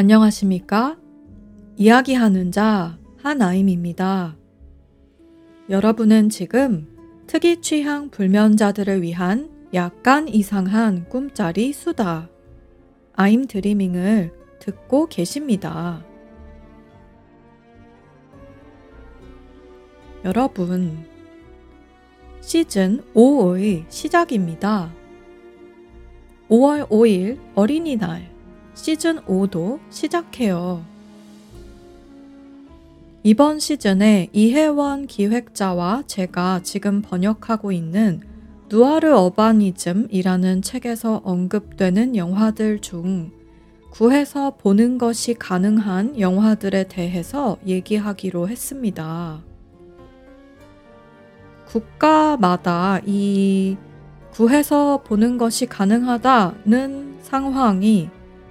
안녕하십니까? 이야기하는 자 한아임입니다. 여러분은 지금 특이 취향 불면자들을 위한 약간 이상한 꿈짜리 수다 아임 드리밍을 듣고 계십니다. 여러분, 시즌 5의 시작입니다. 5월 5일 어린이날 시즌 5도 시작해요. 이번 시즌에 이혜원 기획자와 제가 지금 번역하고 있는 누아르 어바니즘이라는 책에서 언급되는 영화들 중 구해서 보는 것이 가능한 영화들에 대해서 얘기하기로 했습니다. 국가마다 이 구해서 보는 것이 가능하다는 상황이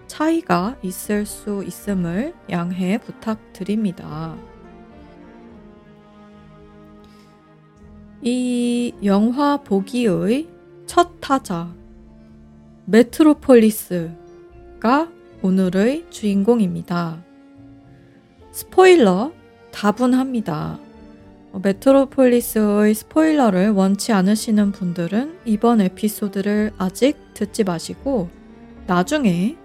차이가 있을 수 있음을 양해 부탁드립니다. 이 영화 보기의 첫 타자, 메트로폴리스가 오늘의 주인공입니다. 스포일러 다분합니다. 메트로폴리스의 스포일러를 원치 않으시는 분들은 이번 에피소드를 아직 듣지 마시고 나중에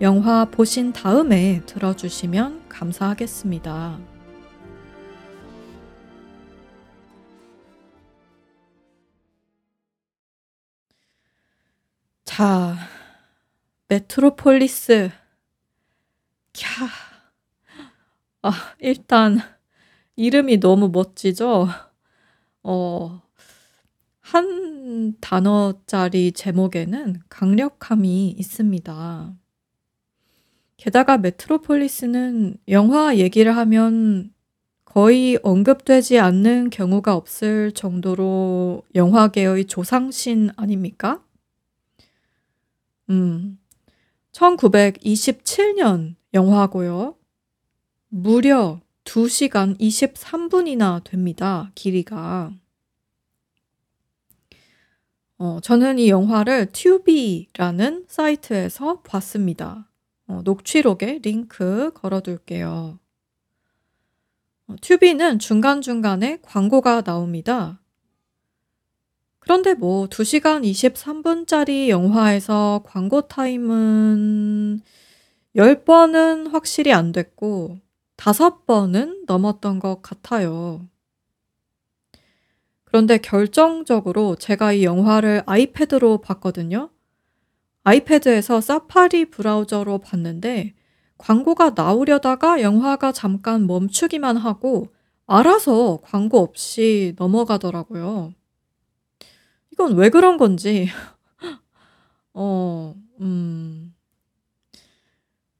영화 보신 다음에 들어주시면 감사하겠습니다. 자, 메트로폴리스. 캬. 아, 일단, 이름이 너무 멋지죠? 어, 한 단어짜리 제목에는 강력함이 있습니다. 게다가 메트로폴리스는 영화 얘기를 하면 거의 언급되지 않는 경우가 없을 정도로 영화계의 조상신 아닙니까? 음, 1927년 영화고요. 무려 2시간 23분이나 됩니다. 길이가. 어, 저는 이 영화를 튜비라는 사이트에서 봤습니다. 어, 녹취록에 링크 걸어둘게요. 어, 튜비는 중간중간에 광고가 나옵니다. 그런데 뭐 2시간 23분짜리 영화에서 광고 타임은 10번은 확실히 안 됐고 5번은 넘었던 것 같아요. 그런데 결정적으로 제가 이 영화를 아이패드로 봤거든요. 아이패드에서 사파리 브라우저로 봤는데 광고가 나오려다가 영화가 잠깐 멈추기만 하고 알아서 광고 없이 넘어가더라고요. 이건 왜 그런 건지. 어, 음.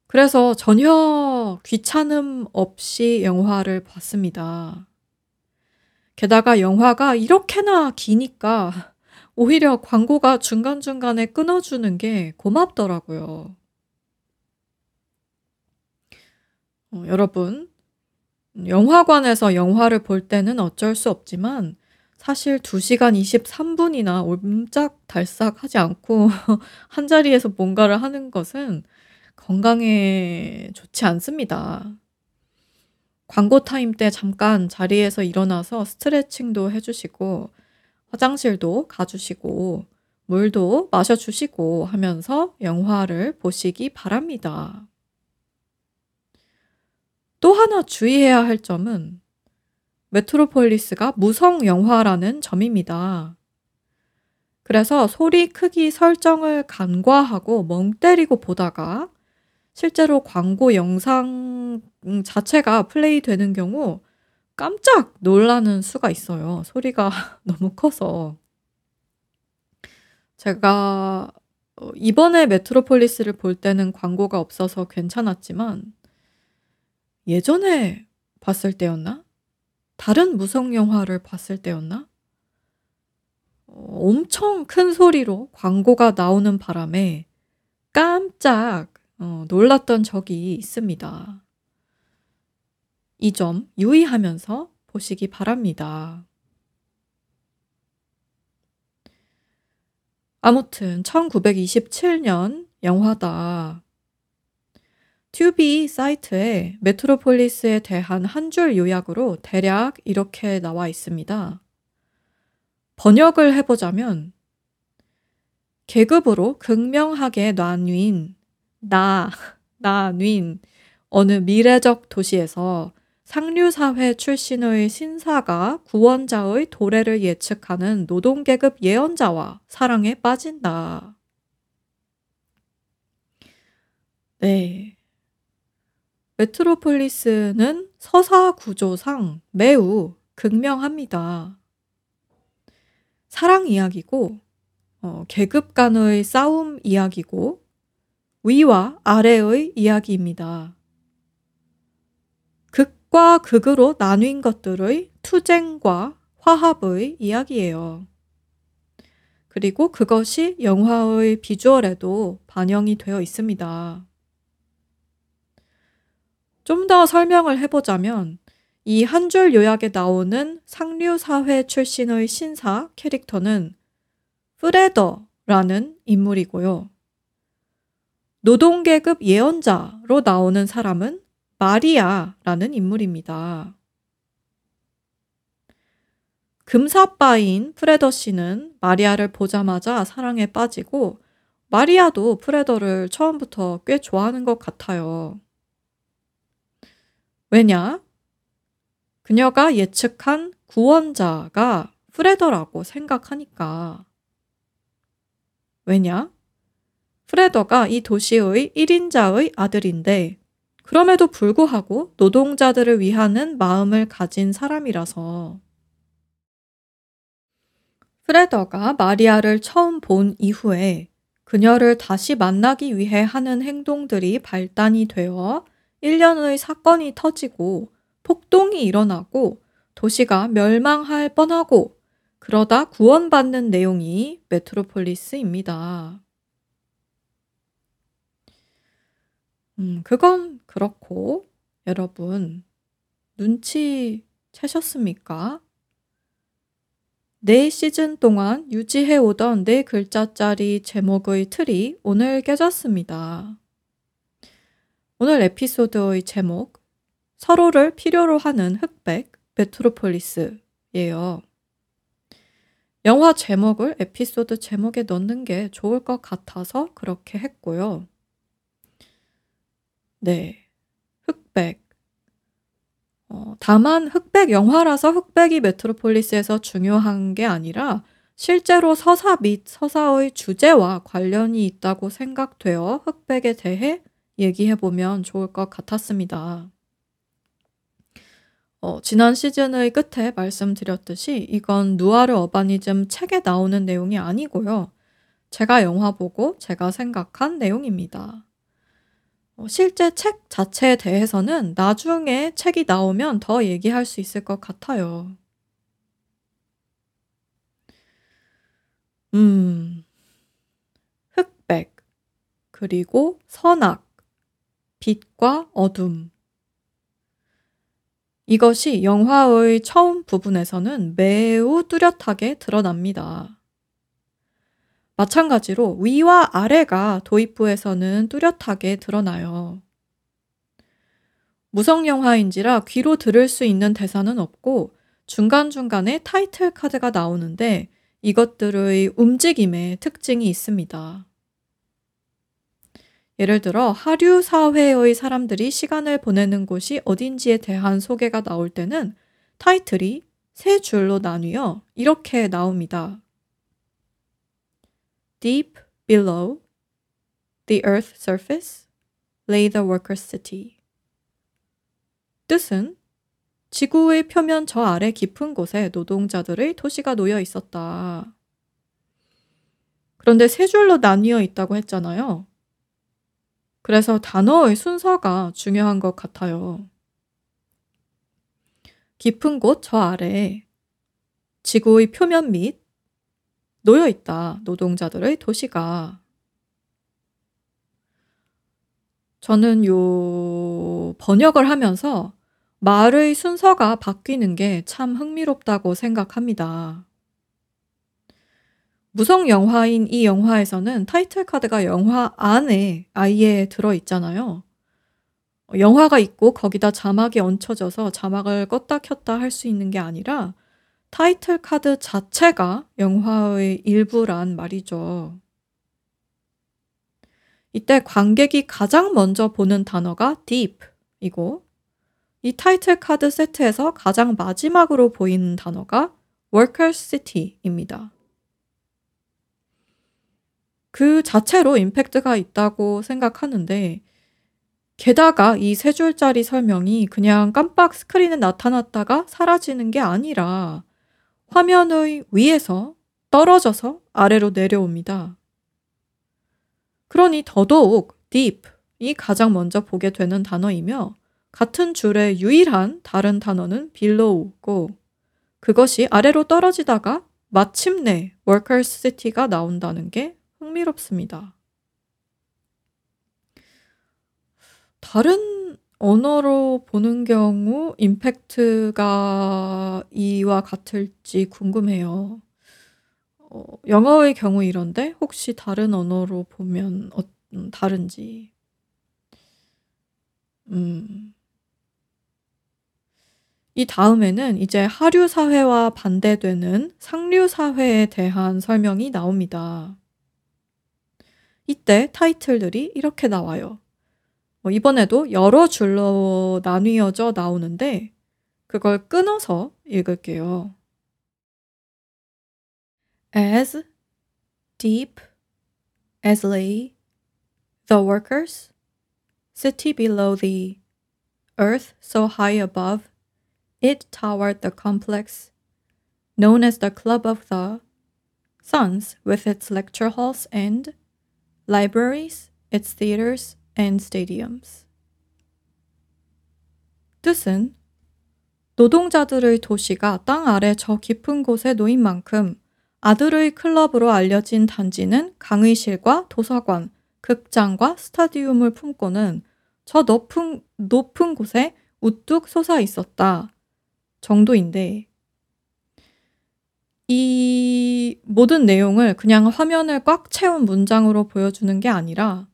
그래서 전혀 귀찮음 없이 영화를 봤습니다. 게다가 영화가 이렇게나 기니까 오히려 광고가 중간중간에 끊어주는 게 고맙더라고요. 어, 여러분, 영화관에서 영화를 볼 때는 어쩔 수 없지만 사실 2시간 23분이나 옴짝달싹 하지 않고 한 자리에서 뭔가를 하는 것은 건강에 좋지 않습니다. 광고 타임 때 잠깐 자리에서 일어나서 스트레칭도 해주시고 화장실도 가주시고 물도 마셔주시고 하면서 영화를 보시기 바랍니다. 또 하나 주의해야 할 점은 메트로폴리스가 무성 영화라는 점입니다. 그래서 소리 크기 설정을 간과하고 멍 때리고 보다가 실제로 광고 영상 자체가 플레이 되는 경우 깜짝 놀라는 수가 있어요. 소리가 너무 커서. 제가 어 이번에 메트로폴리스를 볼 때는 광고가 없어서 괜찮았지만 예전에 봤을 때였나? 다른 무성 영화를 봤을 때였나? 어 엄청 큰 소리로 광고가 나오는 바람에 깜짝 어 놀랐던 적이 있습니다. 이 점 유의하면서 보시기 바랍니다. 아무튼 1927년 영화다. 튜비 사이트에 메트로폴리스에 대한 한 줄 요약으로 대략 이렇게 나와 있습니다. 번역을 해보자면 계급으로 극명하게 나뉜 나 나뉜 어느 미래적 도시에서 상류사회 출신의 신사가 구원자의 도래를 예측하는 노동계급 예언자와 사랑에 빠진다. 네. 메트로폴리스는 서사 구조상 매우 극명합니다. 사랑 이야기고, 어, 계급 간의 싸움 이야기고, 위와 아래의 이야기입니다. 극과 극으로 나뉜 것들의 투쟁과 화합의 이야기예요. 그리고 그것이 영화의 비주얼에도 반영이 되어 있습니다. 좀 더 설명을 해보자면, 이 한 줄 요약에 나오는 상류 사회 출신의 신사 캐릭터는 프레더라는 인물이고요. 노동계급 예언자로 나오는 사람은 마리아라는 인물입니다. 금사빠인 프레더 씨는 마리아를 보자마자 사랑에 빠지고 마리아도 프레더를 처음부터 꽤 좋아하는 것 같아요. 왜냐? 그녀가 예측한 구원자가 프레더라고 생각하니까. 왜냐? 프레더가 이 도시의 1인자의 아들인데 그럼에도 불구하고 노동자들을 위하는 마음을 가진 사람이라서 프레더가 마리아를 처음 본 이후에 그녀를 다시 만나기 위해 하는 행동들이 발단이 되어 1년의 사건이 터지고 폭동이 일어나고 도시가 멸망할 뻔하고 그러다 구원받는 내용이 메트로폴리스입니다. 음, 그건 그렇고, 여러분, 눈치 채셨습니까? 네 시즌 동안 유지해 오던 네 글자짜리 제목의 틀이 오늘 깨졌습니다. 오늘 에피소드의 제목, 서로를 필요로 하는 흑백, 메트로폴리스예요. 영화 제목을 에피소드 제목에 넣는 게 좋을 것 같아서 그렇게 했고요. 네. 흑백. 어, 다만 흑백 영화라서 흑백이 메트로폴리스에서 중요한 게 아니라 실제로 서사 및 서사의 주제와 관련이 있다고 생각되어 흑백에 대해 얘기해 보면 좋을 것 같았습니다. 어, 지난 시즌의 끝에 말씀드렸듯이 이건 누아르 어바니즘 책에 나오는 내용이 아니고요. 제가 영화 보고 제가 생각한 내용입니다. 어, 실제 책 자체에 대해서는 나중에 책이 나오면 더 얘기할 수 있을 것 같아요. 음. 흑백, 그리고 선악, 빛과 어둠. 이것이 영화의 처음 부분에서는 매우 뚜렷하게 드러납니다. 마찬가지로 위와 아래가 도입부에서는 뚜렷하게 드러나요. 무성 영화인지라 귀로 들을 수 있는 대사는 없고 중간중간에 타이틀 카드가 나오는데 이것들의 움직임에 특징이 있습니다. 예를 들어 하류 사회의 사람들이 시간을 보내는 곳이 어딘지에 대한 소개가 나올 때는 타이틀이 세 줄로 나뉘어 이렇게 나옵니다. Deep below the earth surface lay the worker city. 뜻은 지구의 표면 저 아래 깊은 곳에 노동자들의 도시가 놓여 있었다. 그런데 세 줄로 나뉘어 있다고 했잖아요. 그래서 단어의 순서가 중요한 것 같아요. 깊은 곳 저 아래, 지구의 표면 및 놓여 있다. 노동자들의 도시가. 저는 요 번역을 하면서 말의 순서가 바뀌는 게 참 흥미롭다고 생각합니다. 무성 영화인 이 영화에서는 타이틀 카드가 영화 안에 아예 들어 있잖아요. 어, 영화가 있고 거기다 자막이 얹혀져서 자막을 껐다 켰다 할 수 있는 게 아니라 타이틀 카드 자체가 영화의 일부란 말이죠. 이때 관객이 가장 먼저 보는 단어가 deep이고 이 타이틀 카드 세트에서 가장 마지막으로 보이는 단어가 worker city입니다. 그 자체로 임팩트가 있다고 생각하는데 게다가 이 세 줄짜리 설명이 그냥 깜빡 스크린에 나타났다가 사라지는 게 아니라 화면의 위에서 떨어져서 아래로 내려옵니다. 그러니 더더욱 deep이 가장 먼저 보게 되는 단어이며 같은 줄의 유일한 다른 단어는 below고 그것이 아래로 떨어지다가 마침내 workers city가 나온다는 게 흥미롭습니다. 다른 언어로 보는 경우 임팩트가 이와 같을지 궁금해요. 어, 영어의 경우 이런데 혹시 다른 언어로 보면 어, 음, 다른지. 음. 이 다음에는 이제 하류 사회와 반대되는 상류 사회에 대한 설명이 나옵니다. 이때 타이틀들이 이렇게 나와요. 뭐 이번에도 여러 줄로 나뉘어져 나오는데 그걸 끊어서 읽을게요. As deep as lay the workers, city below the earth so high above It towered the complex known as the Club of the Suns, with its lecture halls and libraries, its theaters and stadiums. 뜻은 노동자들의 도시가 땅 아래 저 깊은 곳에 놓인 만큼 아들의 클럽으로 알려진 단지는 강의실과 도서관, 극장과 스타디움을 품고는 저 높은, 높은 곳에 우뚝 솟아 있었다. 정도인데 이 모든 내용을 그냥 화면을 꽉 채운 문장으로 보여주는 게 아니라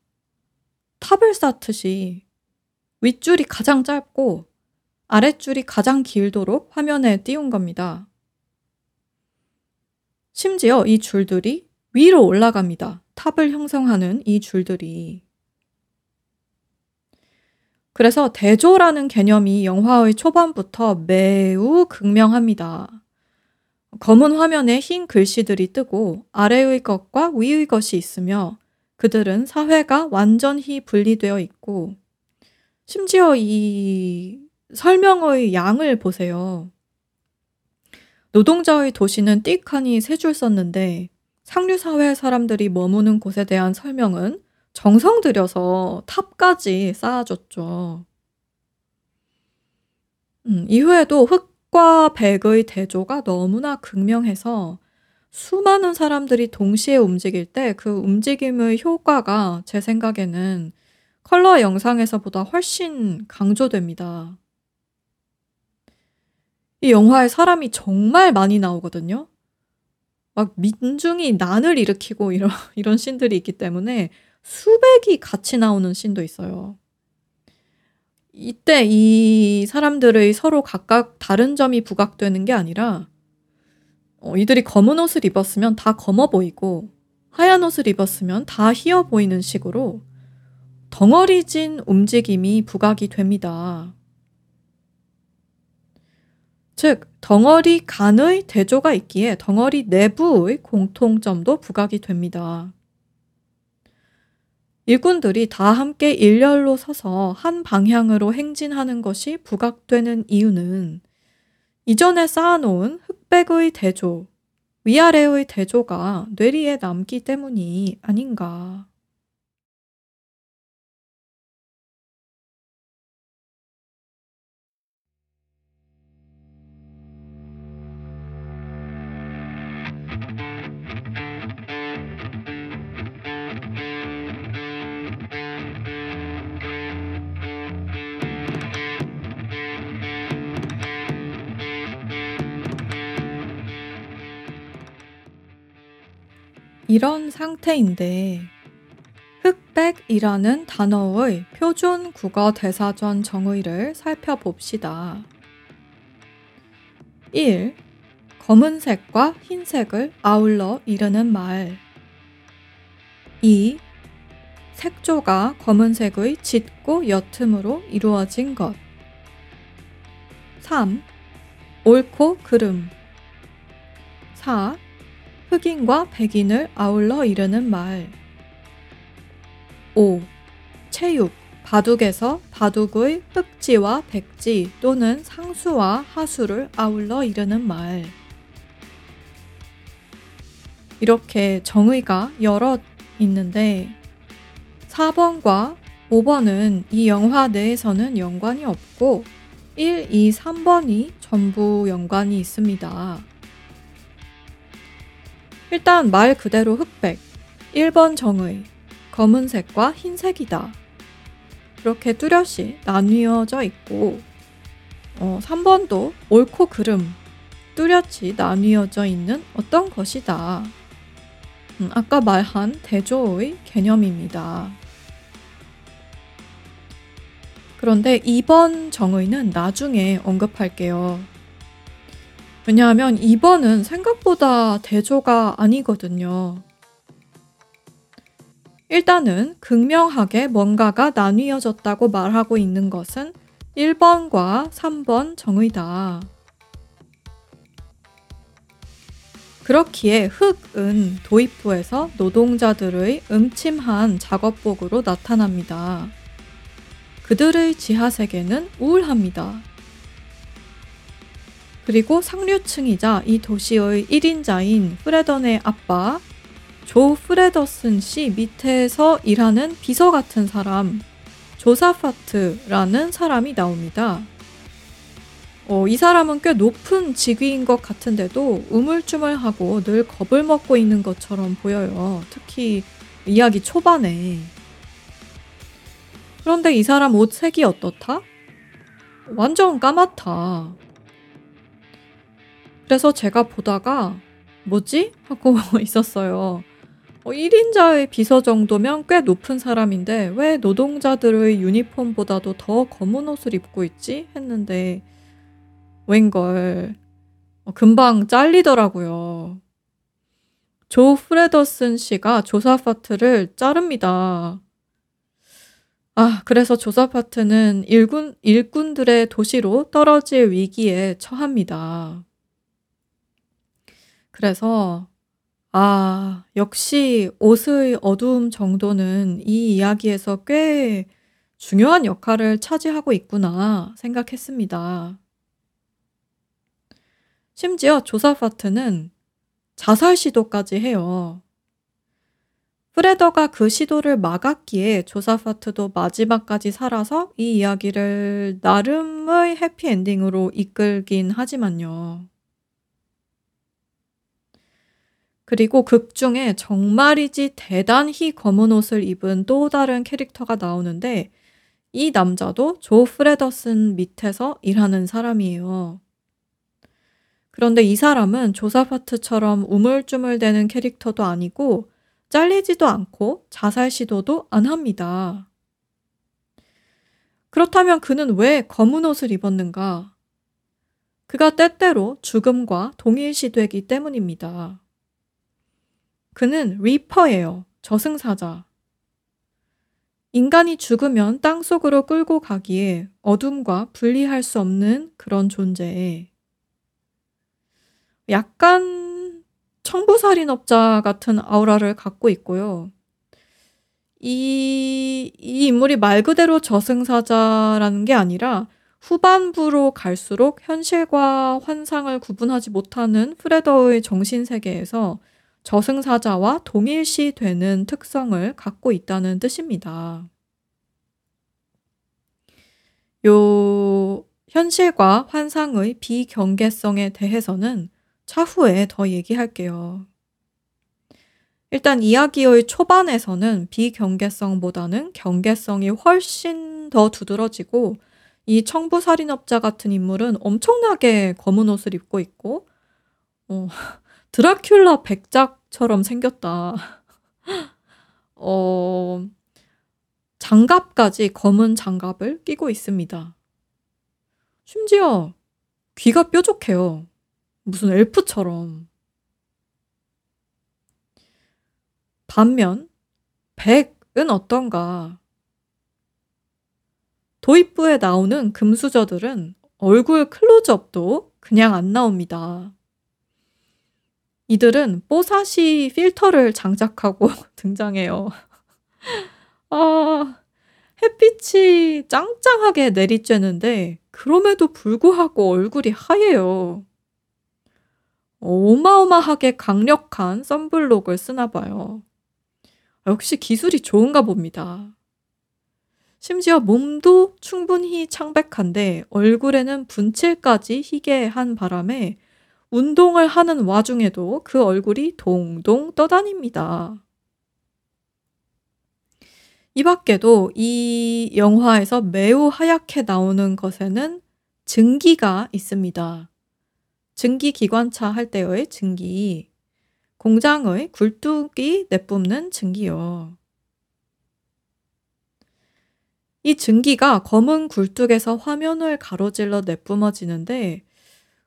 탑을 쌓듯이 윗줄이 가장 짧고 아랫줄이 가장 길도록 화면에 띄운 겁니다. 심지어 이 줄들이 위로 올라갑니다. 탑을 형성하는 이 줄들이. 그래서 대조라는 개념이 영화의 초반부터 매우 극명합니다. 검은 화면에 흰 글씨들이 뜨고 아래의 것과 위의 것이 있으며 그들은 사회가 완전히 분리되어 있고 심지어 이 설명의 양을 보세요. 노동자의 도시는 띡하니 세 줄 썼는데 상류 사회 사람들이 머무는 곳에 대한 설명은 정성 들여서 탑까지 쌓아줬죠. 음, 이후에도 흑과 백의 대조가 너무나 극명해서 수많은 사람들이 동시에 움직일 때 그 움직임의 효과가 제 생각에는 컬러 영상에서보다 훨씬 강조됩니다. 이 영화에 사람이 정말 많이 나오거든요. 막 민중이 난을 일으키고 이런, 이런 씬들이 있기 때문에 수백이 같이 나오는 씬도 있어요. 이때 이 사람들의 서로 각각 다른 점이 부각되는 게 아니라 어, 이들이 검은 옷을 입었으면 다 검어 보이고 하얀 옷을 입었으면 다 희어 보이는 식으로 덩어리진 움직임이 부각이 됩니다. 즉, 덩어리 간의 대조가 있기에 덩어리 내부의 공통점도 부각이 됩니다. 일꾼들이 다 함께 일렬로 서서 한 방향으로 행진하는 것이 부각되는 이유는 이전에 쌓아놓은 흑백의 대조, 위아래의 대조가 뇌리에 남기 때문이 아닌가. 이런 상태인데 흑백이라는 단어의 표준 국어 대사전 정의를 살펴봅시다. 1. 검은색과 흰색을 아울러 이르는 말. 2. 색조가 검은색의 짙고 옅음으로 이루어진 것. 3. 옳고 그름. 4. 흑인과 백인을 아울러 이르는 말. 5. 체육, 바둑에서 바둑의 흑지와 백지 또는 상수와 하수를 아울러 이르는 말. 이렇게 정의가 여러 있는데 4번과 5번은 이 영화 내에서는 연관이 없고 1, 2, 3번이 전부 연관이 있습니다. 일단 말 그대로 흑백. 1번 정의. 검은색과 흰색이다. 이렇게 뚜렷이 나뉘어져 있고, 어, 3번도 옳고 그름. 뚜렷이 나뉘어져 있는 어떤 것이다. 음, 아까 말한 대조의 개념입니다. 그런데 2번 정의는 나중에 언급할게요. 왜냐하면 2번은 생각보다 대조가 아니거든요. 일단은 극명하게 뭔가가 나뉘어졌다고 말하고 있는 것은 1번과 3번 정의다. 그렇기에 흑은 도입부에서 노동자들의 음침한 작업복으로 나타납니다. 그들의 지하세계는 우울합니다. 그리고 상류층이자 이 도시의 1인자인 프레던의 아빠 조 프레더슨 씨 밑에서 일하는 비서 같은 사람 조사파트라는 사람이 나옵니다. 어, 이 사람은 꽤 높은 직위인 것 같은데도 우물쭈물하고 늘 겁을 먹고 있는 것처럼 보여요. 특히 이야기 초반에. 그런데 이 사람 옷 색이 어떻다? 완전 까맣다. 그래서 제가 보다가 뭐지? 하고 있었어요. 어, 1인자의 비서 정도면 꽤 높은 사람인데 왜 노동자들의 유니폼보다도 더 검은 옷을 입고 있지? 했는데 웬걸 어, 금방 잘리더라고요. 조 프레더슨 씨가 조사파트를 자릅니다. 아, 그래서 조사파트는 일군, 일꾼들의 도시로 떨어질 위기에 처합니다. 그래서 아, 역시 옷의 어두움 정도는 이 이야기에서 꽤 중요한 역할을 차지하고 있구나 생각했습니다. 심지어 조사파트는 자살 시도까지 해요. 프레더가 그 시도를 막았기에 조사파트도 마지막까지 살아서 이 이야기를 나름의 해피엔딩으로 이끌긴 하지만요. 그리고 극 중에 정말이지 대단히 검은 옷을 입은 또 다른 캐릭터가 나오는데 이 남자도 조 프레더슨 밑에서 일하는 사람이에요. 그런데 이 사람은 조사파트처럼 우물쭈물대는 캐릭터도 아니고 잘리지도 않고 자살 시도도 안 합니다. 그렇다면 그는 왜 검은 옷을 입었는가? 그가 때때로 죽음과 동일시되기 때문입니다. 그는 리퍼예요. 저승사자. 인간이 죽으면 땅 속으로 끌고 가기에 어둠과 분리할 수 없는 그런 존재. 약간 청부살인업자 같은 아우라를 갖고 있고요. 이, 이 인물이 말 그대로 저승사자라는 게 아니라 후반부로 갈수록 현실과 환상을 구분하지 못하는 프레더의 정신세계에서 저승사자와 동일시 되는 특성을 갖고 있다는 뜻입니다. 요 현실과 환상의 비경계성에 대해서는 차후에 더 얘기할게요. 일단 이야기의 초반에서는 비경계성보다는 경계성이 훨씬 더 두드러지고 이 청부살인업자 같은 인물은 엄청나게 검은 옷을 입고 있고 어, 드라큘라 백작처럼 생겼다. 어, 장갑까지 검은 장갑을 끼고 있습니다. 심지어 귀가 뾰족해요. 무슨 엘프처럼. 반면 백은 어떤가? 도입부에 나오는 금수저들은 얼굴 클로즈업도 그냥 안 나옵니다. 이들은 뽀사시 필터를 장착하고 등장해요. 아, 햇빛이 짱짱하게 내리쬐는데 그럼에도 불구하고 얼굴이 하얘요. 어마어마하게 강력한 썬블록을 쓰나 봐요. 역시 기술이 좋은가 봅니다. 심지어 몸도 충분히 창백한데 얼굴에는 분칠까지 희게 한 바람에 운동을 하는 와중에도 그 얼굴이 동동 떠다닙니다. 이 밖에도 이 영화에서 매우 하얗게 나오는 것에는 증기가 있습니다. 증기 기관차 할 때의 증기. 공장의 굴뚝이 내뿜는 증기요. 이 증기가 검은 굴뚝에서 화면을 가로질러 내뿜어지는데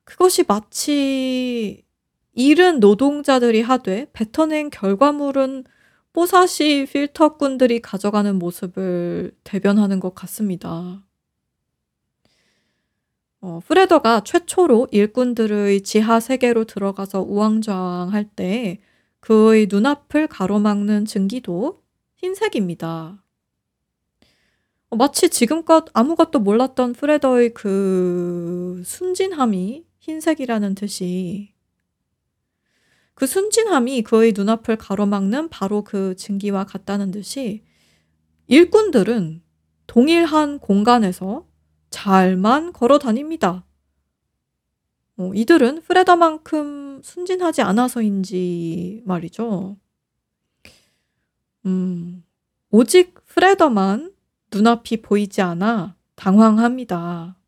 그것이 마치 일은 노동자들이 하되 뱉어낸 결과물은 뽀사시 필터꾼들이 가져가는 모습을 대변하는 것 같습니다. 어, 프레더가 최초로 일꾼들의 지하 세계로 들어가서 우왕좌왕할 때 그의 눈앞을 가로막는 증기도 흰색입니다. 어, 마치 지금껏 아무것도 몰랐던 프레더의 그 순진함이 흰색이라는 듯이 그 순진함이 그의 눈앞을 가로막는 바로 그 증기와 같다는 듯이 일꾼들은 동일한 공간에서 잘만 걸어 다닙니다. 어, 이들은 프레다만큼 순진하지 않아서인지 말이죠. 음, 오직 프레더만 눈앞이 보이지 않아 당황합니다.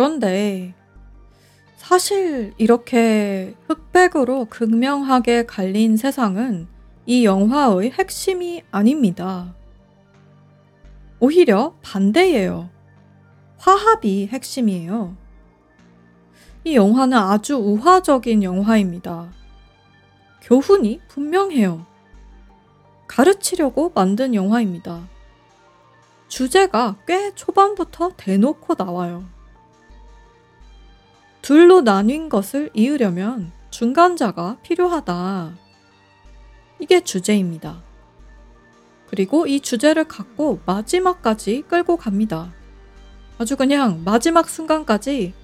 그런데 사실 이렇게 흑백으로 극명하게 갈린 세상은 이 영화의 핵심이 아닙니다. 오히려 반대예요. 화합이 핵심이에요. 이 영화는 아주 우화적인 영화입니다. 교훈이 분명해요. 가르치려고 만든 영화입니다. 주제가 꽤 초반부터 대놓고 나와요. 둘로 나뉜 것을 이으려면 중간자가 필요하다. 이게 주제입니다. 그리고 이 주제를 갖고 마지막까지 끌고 갑니다. 아주 그냥 마지막 순간까지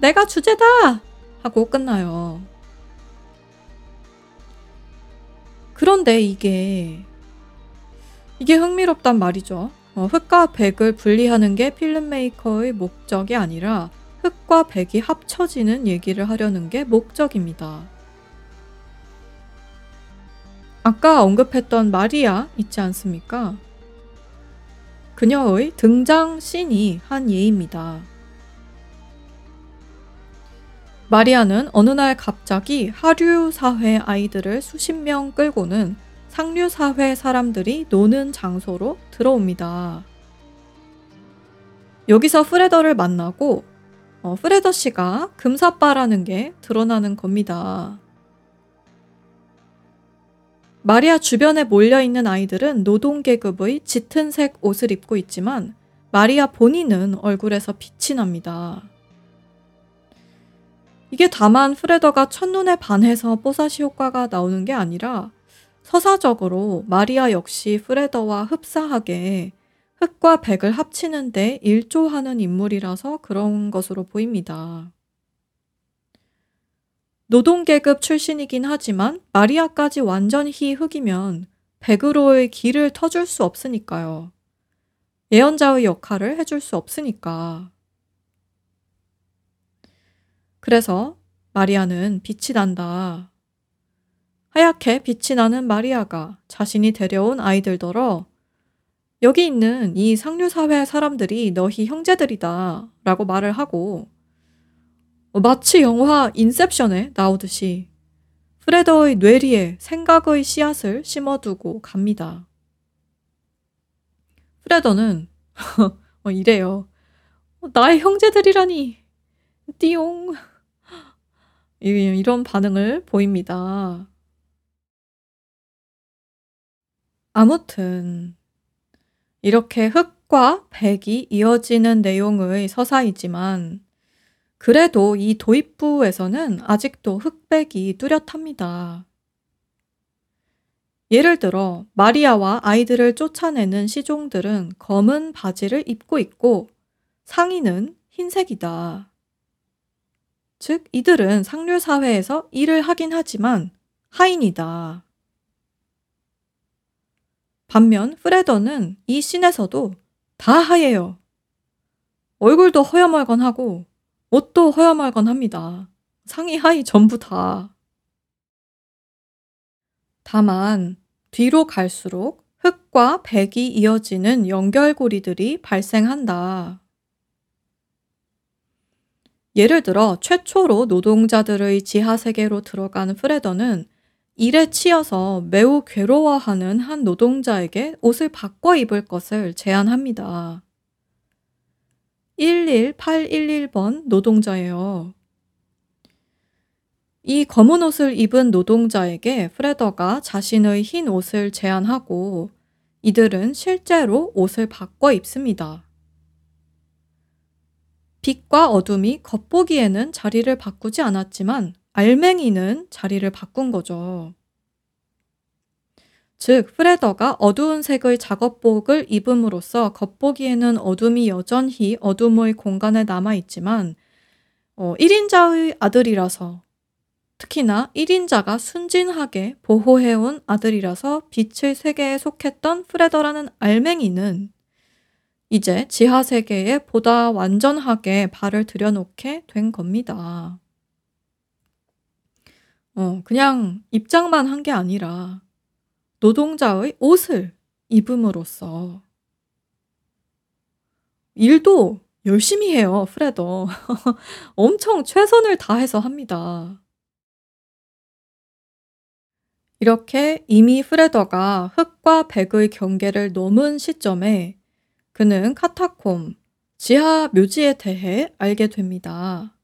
내가 주제다! 하고 끝나요. 그런데 이게, 이게 흥미롭단 말이죠. 어, 흑과 백을 분리하는 게 필름메이커의 목적이 아니라 흑과 백이 합쳐지는 얘기를 하려는 게 목적입니다. 아까 언급했던 마리아 있지 않습니까? 그녀의 등장 씬이 한 예입니다. 마리아는 어느 날 갑자기 하류 사회 아이들을 수십 명 끌고는 상류 사회 사람들이 노는 장소로 들어옵니다. 여기서 프레더를 만나고 어, 프레더 씨가 금사빠라는 게 드러나는 겁니다. 마리아 주변에 몰려있는 아이들은 노동계급의 짙은 색 옷을 입고 있지만 마리아 본인은 얼굴에서 빛이 납니다. 이게 다만 프레더가 첫눈에 반해서 뽀사시 효과가 나오는 게 아니라 서사적으로 마리아 역시 프레더와 흡사하게 흑과 백을 합치는데 일조하는 인물이라서 그런 것으로 보입니다. 노동계급 출신이긴 하지만 마리아까지 완전히 흑이면 베그로의 길을 터줄 수 없으니까요. 예언자의 역할을 해줄 수 없으니까. 그래서 마리아는 빛이 난다. 하얗게 빛이 나는 마리아가 자신이 데려온 아이들더러 여기 있는 이 상류 사회 사람들이 너희 형제들이다 라고 말을 하고 마치 영화 인셉션에 나오듯이 프레더의 뇌리에 생각의 씨앗을 심어두고 갑니다. 프레더는 어, 이래요. 어, 나의 형제들이라니 띠용 이런 반응을 보입니다. 아무튼 이렇게 흑과 백이 이어지는 내용의 서사이지만 그래도 이 도입부에서는 아직도 흑백이 뚜렷합니다. 예를 들어 마리아와 아이들을 쫓아내는 시종들은 검은 바지를 입고 있고 상의는 흰색이다. 즉, 이들은 상류 사회에서 일을 하긴 하지만 하인이다. 반면 프레더는 이 씬에서도 다 하얘요. 얼굴도 허여멀건하고 옷도 허여멀건합니다. 상의 하의 전부 다. 다만 뒤로 갈수록 흑과 백이 이어지는 연결고리들이 발생한다. 예를 들어 최초로 노동자들의 지하 세계로 들어간 프레더는 일에 치여서 매우 괴로워하는 한 노동자에게 옷을 바꿔 입을 것을 제안합니다. 11811번 노동자예요. 이 검은 옷을 입은 노동자에게 프레더가 자신의 흰 옷을 제안하고 이들은 실제로 옷을 바꿔 입습니다. 빛과 어둠이 겉보기에는 자리를 바꾸지 않았지만 알맹이는 자리를 바꾼 거죠. 즉, 프레더가 어두운 색의 작업복을 입음으로써 겉보기에는 어둠이 여전히 어둠의 공간에 남아있지만, 어, 1인자의 아들이라서, 특히나 1인자가 순진하게 보호해온 아들이라서 빛의 세계에 속했던 프레더라는 알맹이는 이제 지하 세계에 보다 완전하게 발을 들여놓게 된 겁니다. 어, 그냥 입장만 한 게 아니라 노동자의 옷을 입음으로써 일도 열심히 해요, 프레더. 엄청 최선을 다해서 합니다. 이렇게 이미 프레더가 흑과 백의 경계를 넘은 시점에 그는 카타콤, 지하 묘지에 대해 알게 됩니다.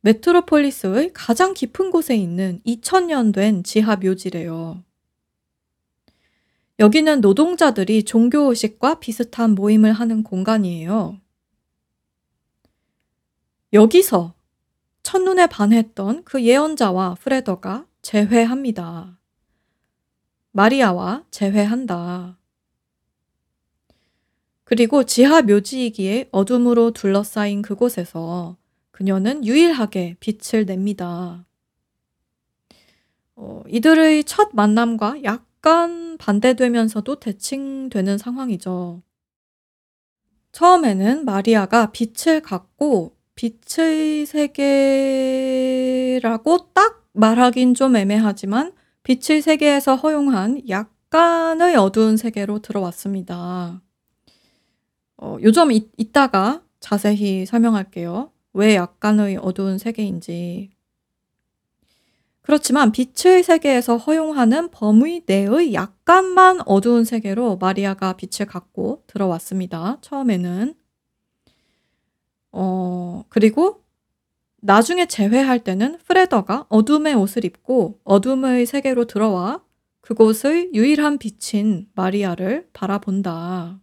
메트로폴리스의 가장 깊은 곳에 있는 2000년 된 지하 묘지래요. 여기는 노동자들이 종교의식과 비슷한 모임을 하는 공간이에요. 여기서 첫눈에 반했던 그 예언자와 프레더가 재회합니다. 마리아와 재회한다. 그리고 지하 묘지이기에 어둠으로 둘러싸인 그곳에서 그녀는 유일하게 빛을 냅니다. 어, 이들의 첫 만남과 약간 반대되면서도 대칭되는 상황이죠. 처음에는 마리아가 빛을 갖고 빛의 세계라고 딱 말하긴 좀 애매하지만 빛의 세계에서 허용한 약간의 어두운 세계로 들어왔습니다. 어, 요점 이, 이따가 자세히 설명할게요. 왜 약간의 어두운 세계인지. 그렇지만 빛의 세계에서 허용하는 범위 내의 약간만 어두운 세계로 마리아가 빛을 갖고 들어왔습니다. 처음에는. 어, 그리고 나중에 재회할 때는 프레더가 어둠의 옷을 입고 어둠의 세계로 들어와 그곳의 유일한 빛인 마리아를 바라본다.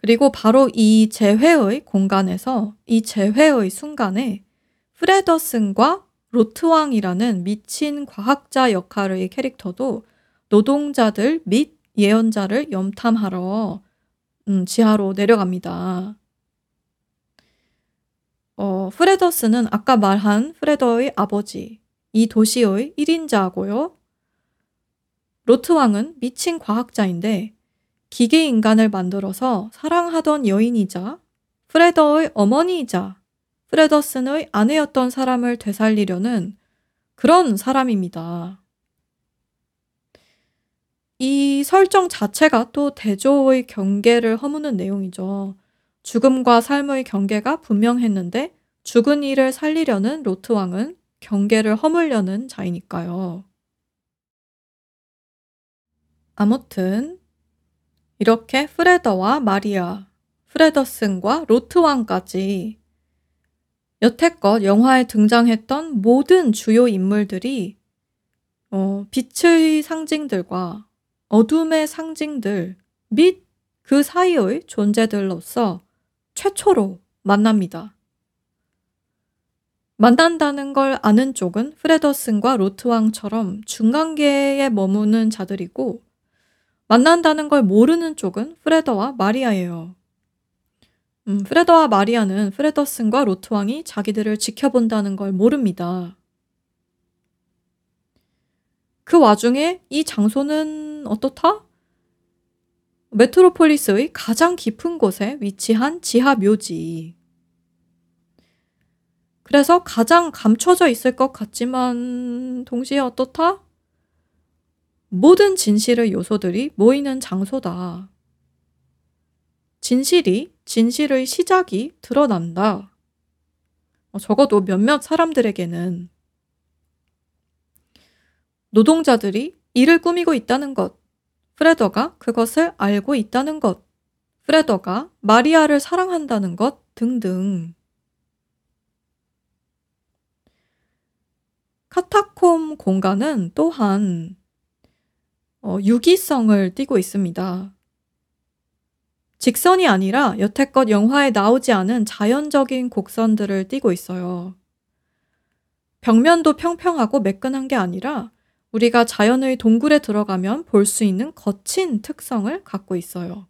그리고 바로 이 재회의 공간에서 이 재회의 순간에 프레더슨과 로트왕이라는 미친 과학자 역할의 캐릭터도 노동자들 및 예언자를 염탐하러 음, 지하로 내려갑니다. 어, 프레더스는 아까 말한 프레더의 아버지, 이 도시의 1인자고요. 로트 왕은 미친 과학자인데 기계 인간을 만들어서 사랑하던 여인이자 프레더의 어머니이자 프레더슨의 아내였던 사람을 되살리려는 그런 사람입니다. 이 설정 자체가 또 대조의 경계를 허무는 내용이죠. 죽음과 삶의 경계가 분명했는데 죽은 이를 살리려는 로트 왕은 경계를 허물려는 자이니까요. 아무튼 이렇게 프레더와 마리아, 프레더슨과 로트 왕까지 여태껏 영화에 등장했던 모든 주요 인물들이 어, 빛의 상징들과 어둠의 상징들 및 그 사이의 존재들로서 최초로 만납니다. 만난다는 걸 아는 쪽은 프레더슨과 로트왕처럼 중간계에 머무는 자들이고 만난다는 걸 모르는 쪽은 프레더와 마리아예요. 음, 프레더와 마리아는 프레더슨과 로트왕이 자기들을 지켜본다는 걸 모릅니다. 그 와중에 이 장소는 어떻다? 메트로폴리스의 가장 깊은 곳에 위치한 지하 묘지. 그래서 가장 감춰져 있을 것 같지만 동시에 어떻다? 모든 진실의 요소들이 모이는 장소다. 진실이 진실의 시작이 드러난다. 어, 적어도 몇몇 사람들에게는 노동자들이 일을 꾸미고 있다는 것, 프레더가 그것을 알고 있다는 것, 프레더가 마리아를 사랑한다는 것 등등. 카타콤 공간은 또한 어, 유기성을 띠고 있습니다. 직선이 아니라 여태껏 영화에 나오지 않은 자연적인 곡선들을 띠고 있어요. 벽면도 평평하고 매끈한 게 아니라 우리가 자연의 동굴에 들어가면 볼 수 있는 거친 특성을 갖고 있어요.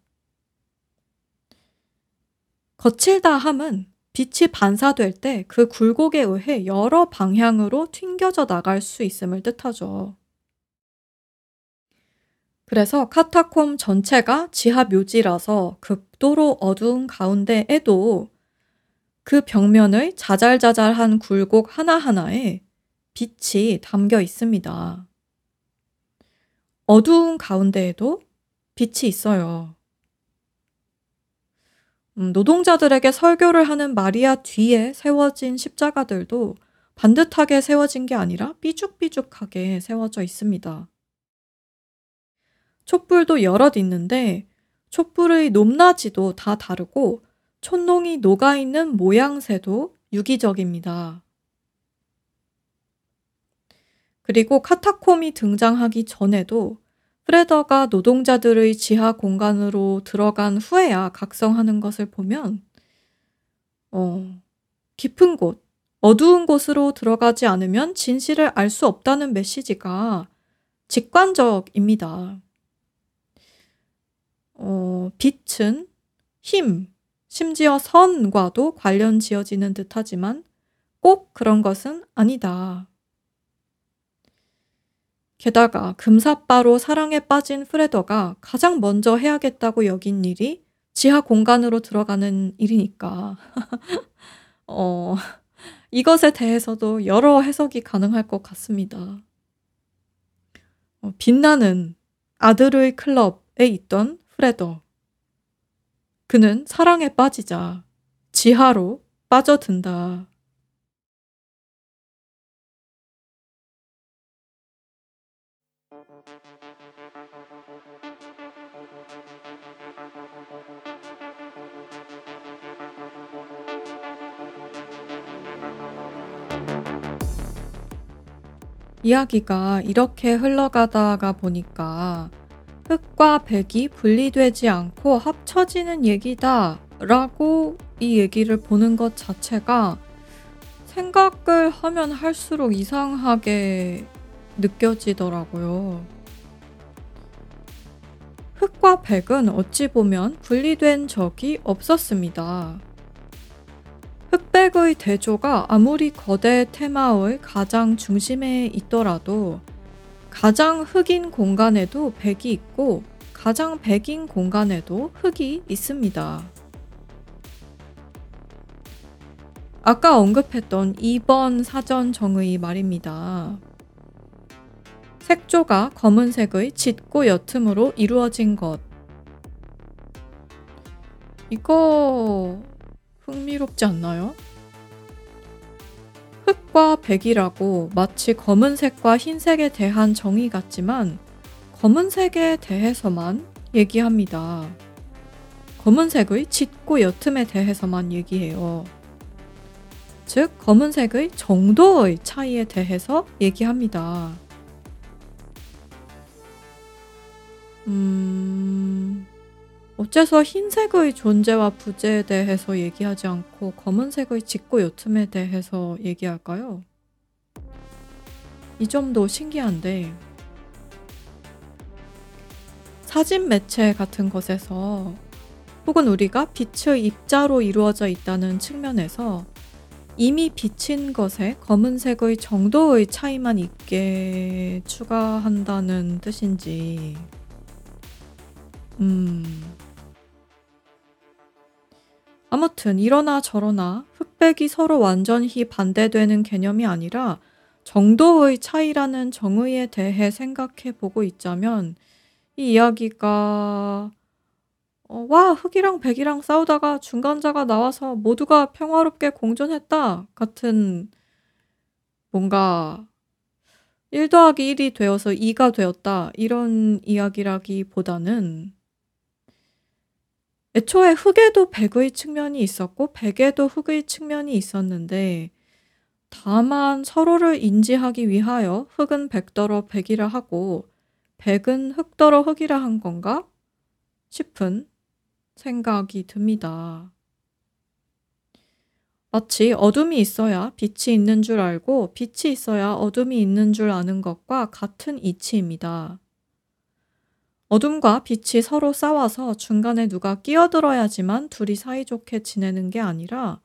거칠다 함은 빛이 반사될 때 그 굴곡에 의해 여러 방향으로 튕겨져 나갈 수 있음을 뜻하죠. 그래서 카타콤 전체가 지하 묘지라서 극도로 어두운 가운데에도 그 벽면의 자잘자잘한 굴곡 하나하나에 빛이 담겨 있습니다. 어두운 가운데에도 빛이 있어요. 음, 노동자들에게 설교를 하는 마리아 뒤에 세워진 십자가들도 반듯하게 세워진 게 아니라 삐죽삐죽하게 세워져 있습니다. 촛불도 여럿 있는데 촛불의 높낮이도 다 다르고 촛농이 녹아있는 모양새도 유기적입니다. 그리고 카타콤이 등장하기 전에도 프레더가 노동자들의 지하 공간으로 들어간 후에야 각성하는 것을 보면 어, 깊은 곳, 어두운 곳으로 들어가지 않으면 진실을 알 수 없다는 메시지가 직관적입니다. 어, 빛은 힘, 심지어 선과도 관련 지어지는 듯 하지만 꼭 그런 것은 아니다. 게다가 금사빠로 사랑에 빠진 프레더가 가장 먼저 해야겠다고 여긴 일이 지하 공간으로 들어가는 일이니까. 어, 이것에 대해서도 여러 해석이 가능할 것 같습니다. 어, 빛나는 아들의 클럽에 있던 프레더. 그는 사랑에 빠지자 지하로 빠져든다. 이야기가 이렇게 흘러가다가 보니까 흑과 백이 분리되지 않고 합쳐지는 얘기다 라고 이 얘기를 보는 것 자체가 생각을 하면 할수록 이상하게 느껴지더라고요. 흑과 백은 어찌 보면 분리된 적이 없었습니다. 흑백 흑백의 대조가 아무리 거대 테마의 가장 중심에 있더라도 가장 흑인 공간에도 백이 있고 가장 백인 공간에도 흑이 있습니다. 아까 언급했던 2번 사전 정의 말입니다. 색조가 검은색의 짙고 옅음으로 이루어진 것. 이거 흥미롭지 않나요? 흑과 백이라고 마치 검은색과 흰색에 대한 정의 같지만 검은색에 대해서만 얘기합니다. 검은색의 짙고 옅음에 대해서만 얘기해요. 즉, 검은색의 정도의 차이에 대해서 얘기합니다. 음, 어째서 흰색의 존재와 부재에 대해서 얘기하지 않고 검은색의 짙고 옅음에 대해서 얘기할까요? 이 점도 신기한데, 사진 매체 같은 것에서 혹은 우리가 빛의 입자로 이루어져 있다는 측면에서 이미 비친 것에 검은색의 정도의 차이만 있게 추가한다는 뜻인지, 음, 아무튼 이러나 저러나 흑백이 서로 완전히 반대되는 개념이 아니라 정도의 차이라는 정의에 대해 생각해 보고 있자면 이 이야기가 어, 와, 흑이랑 백이랑 싸우다가 중간자가 나와서 모두가 평화롭게 공존했다 같은 뭔가 1 더하기 1이 되어서 2가 되었다 이런 이야기라기보다는 애초에 흑에도 백의 측면이 있었고 백에도 흑의 측면이 있었는데 다만 서로를 인지하기 위하여 흑은 백더러 백이라 하고 백은 흑더러 흑이라 한 건가 싶은 생각이 듭니다. 마치 어둠이 있어야 빛이 있는 줄 알고 빛이 있어야 어둠이 있는 줄 아는 것과 같은 이치입니다. 어둠과 빛이 서로 싸워서 중간에 누가 끼어들어야지만 둘이 사이좋게 지내는 게 아니라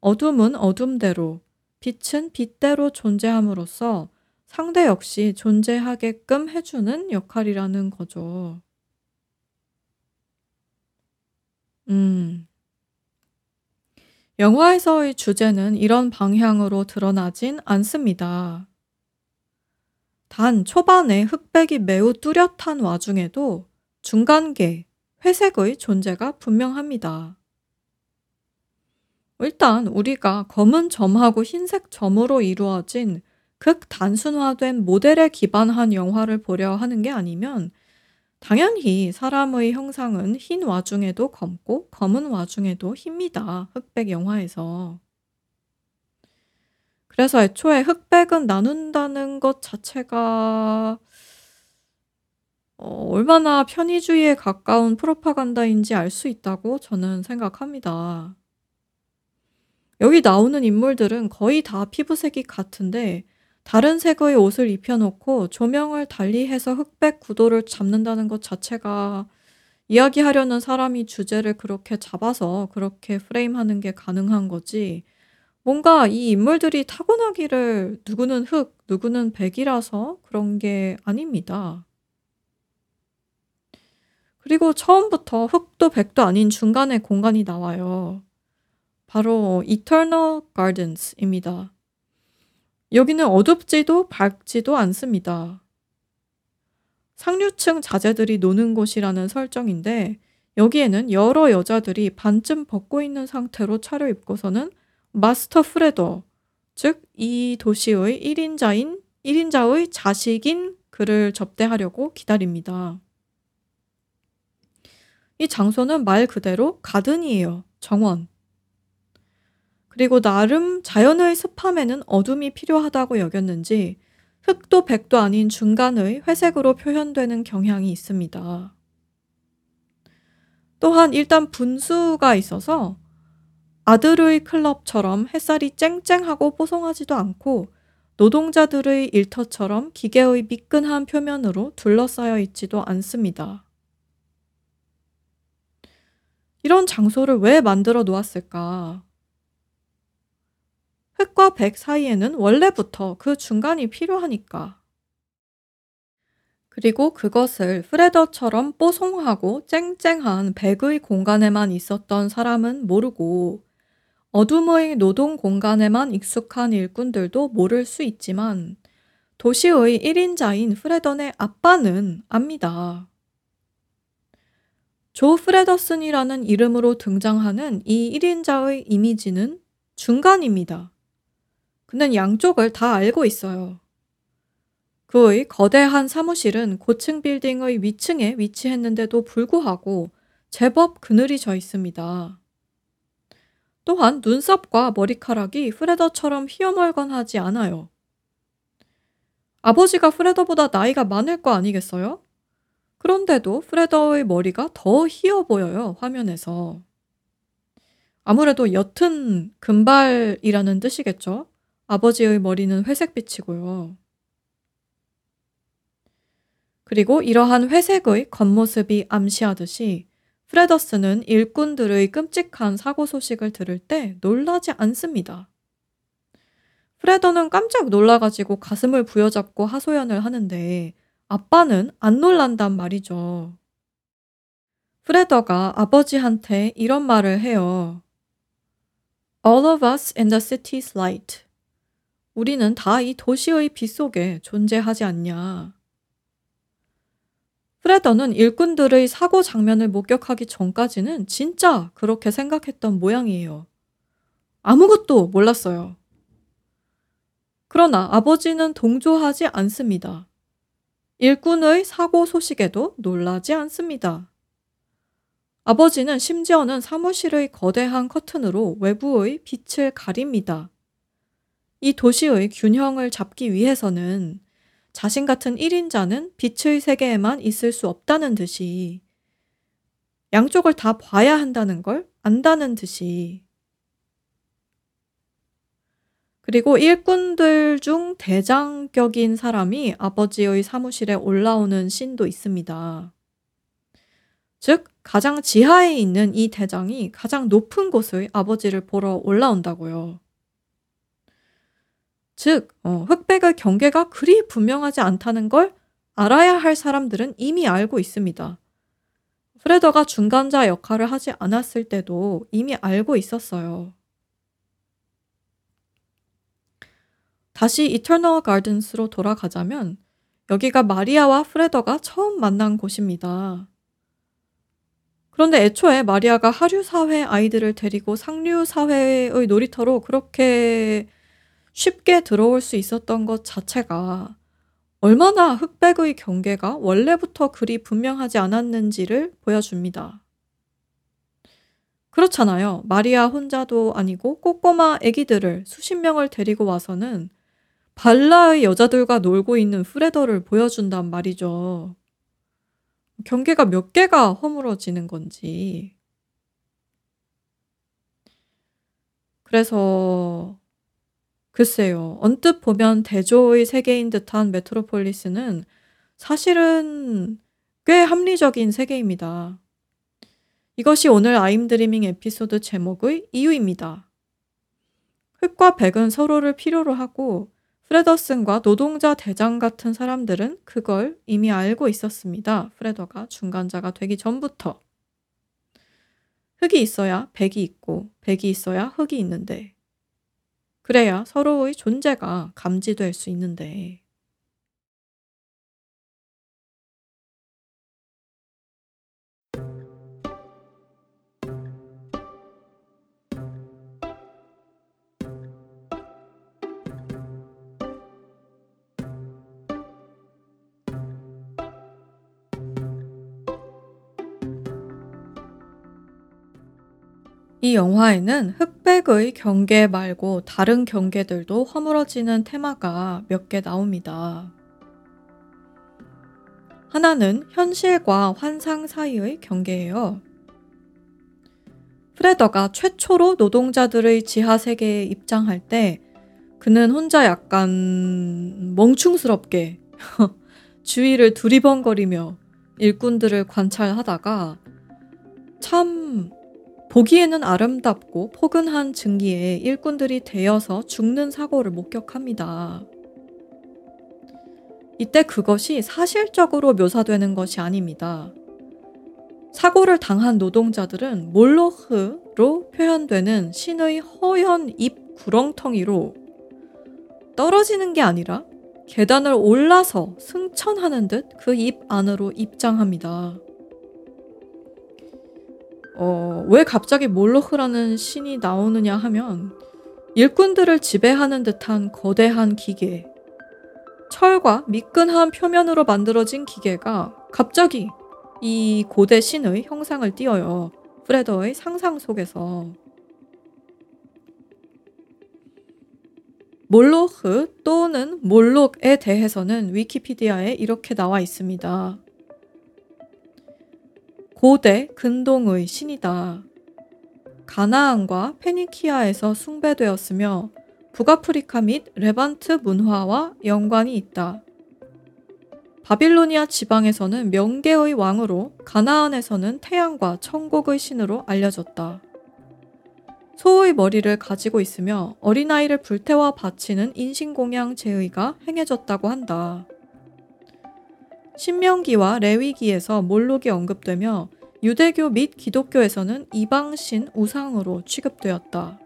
어둠은 어둠대로, 빛은 빛대로 존재함으로써 상대 역시 존재하게끔 해주는 역할이라는 거죠. 음. 영화에서의 주제는 이런 방향으로 드러나진 않습니다. 단 초반에 흑백이 매우 뚜렷한 와중에도 중간계, 회색의 존재가 분명합니다. 일단 우리가 검은 점하고 흰색 점으로 이루어진 극단순화된 모델에 기반한 영화를 보려 하는 게 아니면 당연히 사람의 형상은 흰 와중에도 검고 검은 와중에도 힙니다. 흑백 영화에서. 그래서 애초에 흑백은 나눈다는 것 자체가 어, 얼마나 편의주의에 가까운 프로파간다인지 알 수 있다고 저는 생각합니다. 여기 나오는 인물들은 거의 다 피부색이 같은데 다른 색의 옷을 입혀놓고 조명을 달리해서 흑백 구도를 잡는다는 것 자체가 이야기하려는 사람이 주제를 그렇게 잡아서 그렇게 프레임하는 게 가능한 거지. 뭔가 이 인물들이 타고나기를 누구는 흑, 누구는 백이라서 그런 게 아닙니다. 그리고 처음부터 흑도 백도 아닌 중간에 공간이 나와요. 바로 Eternal Gardens입니다. 여기는 어둡지도 밝지도 않습니다. 상류층 자제들이 노는 곳이라는 설정인데 여기에는 여러 여자들이 반쯤 벗고 있는 상태로 차려입고서는 마스터 프레더, 즉 이 도시의 1인자인 1인자의 자식인 그를 접대하려고 기다립니다. 이 장소는 말 그대로 가든이에요. 정원. 그리고 나름 자연의 습함에는 어둠이 필요하다고 여겼는지 흑도 백도 아닌 중간의 회색으로 표현되는 경향이 있습니다. 또한 일단 분수가 있어서 아들의 클럽처럼 햇살이 쨍쨍하고 뽀송하지도 않고 노동자들의 일터처럼 기계의 미끈한 표면으로 둘러싸여 있지도 않습니다. 이런 장소를 왜 만들어 놓았을까? 흑과 백 사이에는 원래부터 그 중간이 필요하니까. 그리고 그것을 프레더처럼 뽀송하고 쨍쨍한 백의 공간에만 있었던 사람은 모르고 어둠의 노동 공간에만 익숙한 일꾼들도 모를 수 있지만 도시의 1인자인 프레던의 아빠는 압니다. 조 프레더슨이라는 이름으로 등장하는 이 1인자의 이미지는 중간입니다. 그는 양쪽을 다 알고 있어요. 그의 거대한 사무실은 고층 빌딩의 위층에 위치했는데도 불구하고 제법 그늘이 져 있습니다. 또한 눈썹과 머리카락이 프레더처럼 희어멀건하지 않아요. 아버지가 프레더보다 나이가 많을 거 아니겠어요? 그런데도 프레더의 머리가 더 희어 보여요, 화면에서. 아무래도 옅은 금발이라는 뜻이겠죠? 아버지의 머리는 회색빛이고요. 그리고 이러한 회색의 겉모습이 암시하듯이 프레더스는 일꾼들의 끔찍한 사고 소식을 들을 때 놀라지 않습니다. 프레더는 깜짝 놀라가지고 가슴을 부여잡고 하소연을 하는데 아빠는 안 놀란단 말이죠. 프레더가 아버지한테 이런 말을 해요. All of us in the city's light. 우리는 다 이 도시의 빛 속에 존재하지 않냐. 프레더는 일꾼들의 사고 장면을 목격하기 전까지는 진짜 그렇게 생각했던 모양이에요. 아무것도 몰랐어요. 그러나 아버지는 동조하지 않습니다. 일꾼의 사고 소식에도 놀라지 않습니다. 아버지는 심지어는 사무실의 거대한 커튼으로 외부의 빛을 가립니다. 이 도시의 균형을 잡기 위해서는 자신 같은 1인자는 빛의 세계에만 있을 수 없다는 듯이 양쪽을 다 봐야 한다는 걸 안다는 듯이 그리고 일꾼들 중 대장격인 사람이 아버지의 사무실에 올라오는 신도 있습니다. 즉, 가장 지하에 있는 이 대장이 가장 높은 곳의 아버지를 보러 올라온다고요. 즉, 어, 흑백의 경계가 그리 분명하지 않다는 걸 알아야 할 사람들은 이미 알고 있습니다. 프레더가 중간자 역할을 하지 않았을 때도 이미 알고 있었어요. 다시 이터널 가든스로 돌아가자면 여기가 마리아와 프레더가 처음 만난 곳입니다. 그런데 애초에 마리아가 하류 사회 아이들을 데리고 상류 사회의 놀이터로 그렇게 쉽게 들어올 수 있었던 것 자체가 얼마나 흑백의 경계가 원래부터 그리 분명하지 않았는지를 보여줍니다. 그렇잖아요. 마리아 혼자도 아니고 꼬꼬마 아기들을 수십 명을 데리고 와서는 발라의 여자들과 놀고 있는 프레더를 보여준단 말이죠. 경계가 몇 개가 허물어지는 건지. 그래서 글쎄요. 언뜻 보면 대조의 세계인 듯한 메트로폴리스는 사실은 꽤 합리적인 세계입니다. 이것이 오늘 아임 드리밍 에피소드 제목의 이유입니다. 흑과 백은 서로를 필요로 하고 프레더슨과 노동자 대장 같은 사람들은 그걸 이미 알고 있었습니다. 프레더가 중간자가 되기 전부터. 흙이 있어야 백이 있고, 백이 있어야 흙이 있는데, 그래야 서로의 존재가 감지될 수 있는데, 이 영화에는 흑백의 경계 말고 다른 경계들도 허물어지는 테마가 몇 개 나옵니다. 하나는 현실과 환상 사이의 경계예요. 프레더가 최초로 노동자들의 지하 세계에 입장할 때 그는 혼자 약간 멍충스럽게 주위를 두리번거리며 일꾼들을 관찰하다가 참 보기에는 아름답고 포근한 증기에 일꾼들이 대여서 죽는 사고를 목격합니다. 이때 그것이 사실적으로 묘사되는 것이 아닙니다. 사고를 당한 노동자들은 몰로흐로 표현되는 신의 허연 입 구렁텅이로 떨어지는 게 아니라 계단을 올라서 승천하는 듯 그 입 안으로 입장합니다. 어, 왜 갑자기 몰로흐라는 신이 나오느냐 하면 일꾼들을 지배하는 듯한 거대한 기계, 철과 미끈한 표면으로 만들어진 기계가 갑자기 이 고대 신의 형상을 띄어요. 프레더의 상상 속에서. 몰로흐 또는 몰록에 대해서는 위키피디아에 이렇게 나와 있습니다. 고대 근동의 신이다. 가나안과 페니키아에서 숭배되었으며 북아프리카 및 레반트 문화와 연관이 있다. 바빌로니아 지방에서는 명계의 왕으로 가나안에서는 태양과 천국의 신으로 알려졌다. 소의 머리를 가지고 있으며 어린아이를 불태워 바치는 인신공양 제의가 행해졌다고 한다. 신명기와 레위기에서 몰록이 언급되며 유대교 및 기독교에서는 이방신 우상으로 취급되었다.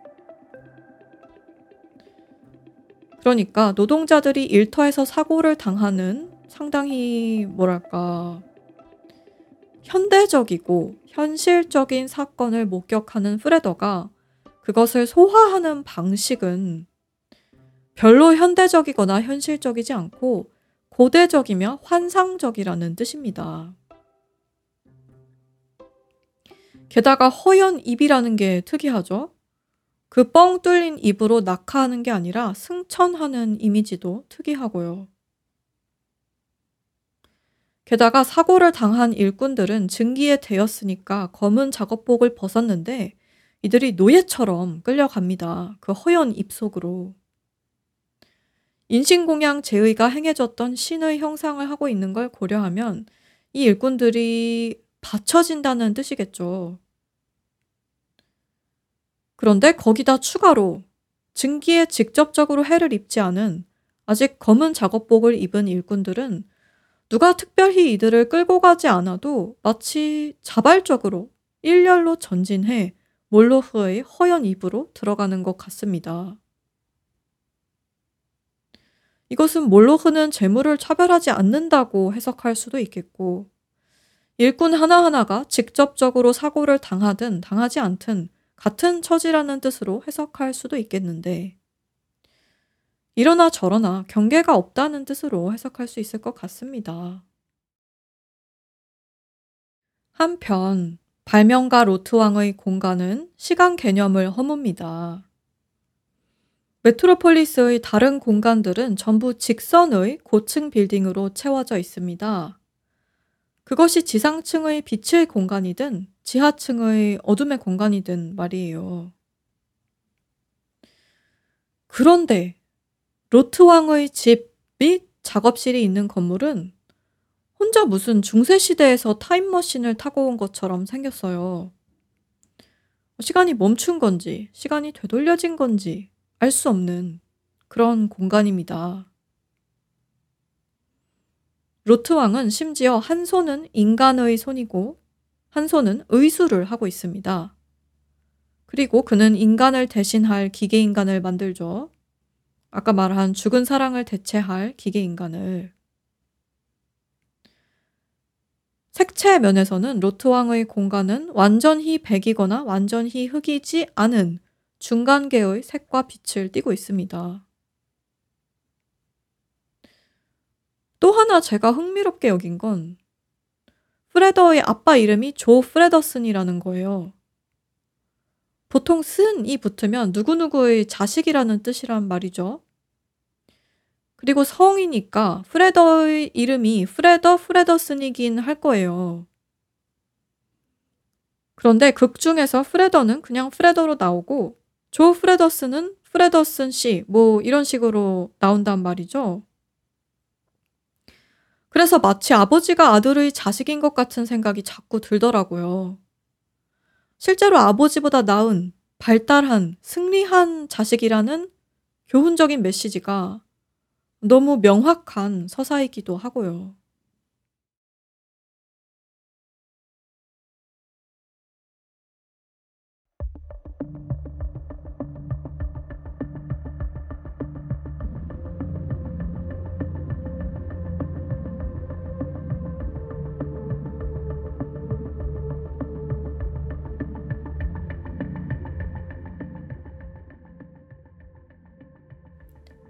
그러니까 노동자들이 일터에서 사고를 당하는 상당히 뭐랄까 현대적이고 현실적인 사건을 목격하는 프레더가 그것을 소화하는 방식은 별로 현대적이거나 현실적이지 않고 고대적이며 환상적이라는 뜻입니다. 게다가 허연 입이라는 게 특이하죠? 그 뻥 뚫린 입으로 낙하하는 게 아니라 승천하는 이미지도 특이하고요. 게다가 사고를 당한 일꾼들은 증기에 대었으니까 검은 작업복을 벗었는데 이들이 노예처럼 끌려갑니다. 그 허연 입 속으로. 인신공양 제의가 행해졌던 신의 형상을 하고 있는 걸 고려하면 이 일꾼들이 받쳐진다는 뜻이겠죠. 그런데 거기다 추가로 증기에 직접적으로 해를 입지 않은 아직 검은 작업복을 입은 일꾼들은 누가 특별히 이들을 끌고 가지 않아도 마치 자발적으로 일렬로 전진해 몰로흐의 허연 입으로 들어가는 것 같습니다. 이것은 몰로 흐는 재물을 차별하지 않는다고 해석할 수도 있겠고, 일꾼 하나하나가 직접적으로 사고를 당하든 당하지 않든 같은 처지라는 뜻으로 해석할 수도 있겠는데, 이러나 저러나 경계가 없다는 뜻으로 해석할 수 있을 것 같습니다. 한편, 발명가 로트왕의 공간은 시간 개념을 허뭅니다. 메트로폴리스의 다른 공간들은 전부 직선의 고층 빌딩으로 채워져 있습니다. 그것이 지상층의 빛의 공간이든 지하층의 어둠의 공간이든 말이에요. 그런데 로트왕의 집 및 작업실이 있는 건물은 혼자 무슨 중세시대에서 타임머신을 타고 온 것처럼 생겼어요. 시간이 멈춘 건지, 시간이 되돌려진 건지 알 수 없는 그런 공간입니다. 로트왕은 심지어 한 손은 인간의 손이고 한 손은 의수를 하고 있습니다. 그리고 그는 인간을 대신할 기계 인간을 만들죠. 아까 말한 죽은 사랑을 대체할 기계 인간을. 색채 면에서는 로트왕의 공간은 완전히 백이거나 완전히 흑이지 않은 중간계의 색과 빛을 띠고 있습니다. 또 하나 제가 흥미롭게 여긴 건 프레더의 아빠 이름이 조 프레더슨이라는 거예요. 보통 son이 붙으면 누구누구의 자식이라는 뜻이란 말이죠. 그리고 성이니까 프레더의 이름이 프레더 프레더슨이긴 할 거예요. 그런데 극 중에서 프레더는 그냥 프레더로 나오고 조 프레더슨은 프레더슨 씨, 뭐 이런 식으로 나온단 말이죠. 그래서 마치 아버지가 아들의 자식인 것 같은 생각이 자꾸 들더라고요. 실제로 아버지보다 나은, 발달한, 승리한 자식이라는 교훈적인 메시지가 너무 명확한 서사이기도 하고요.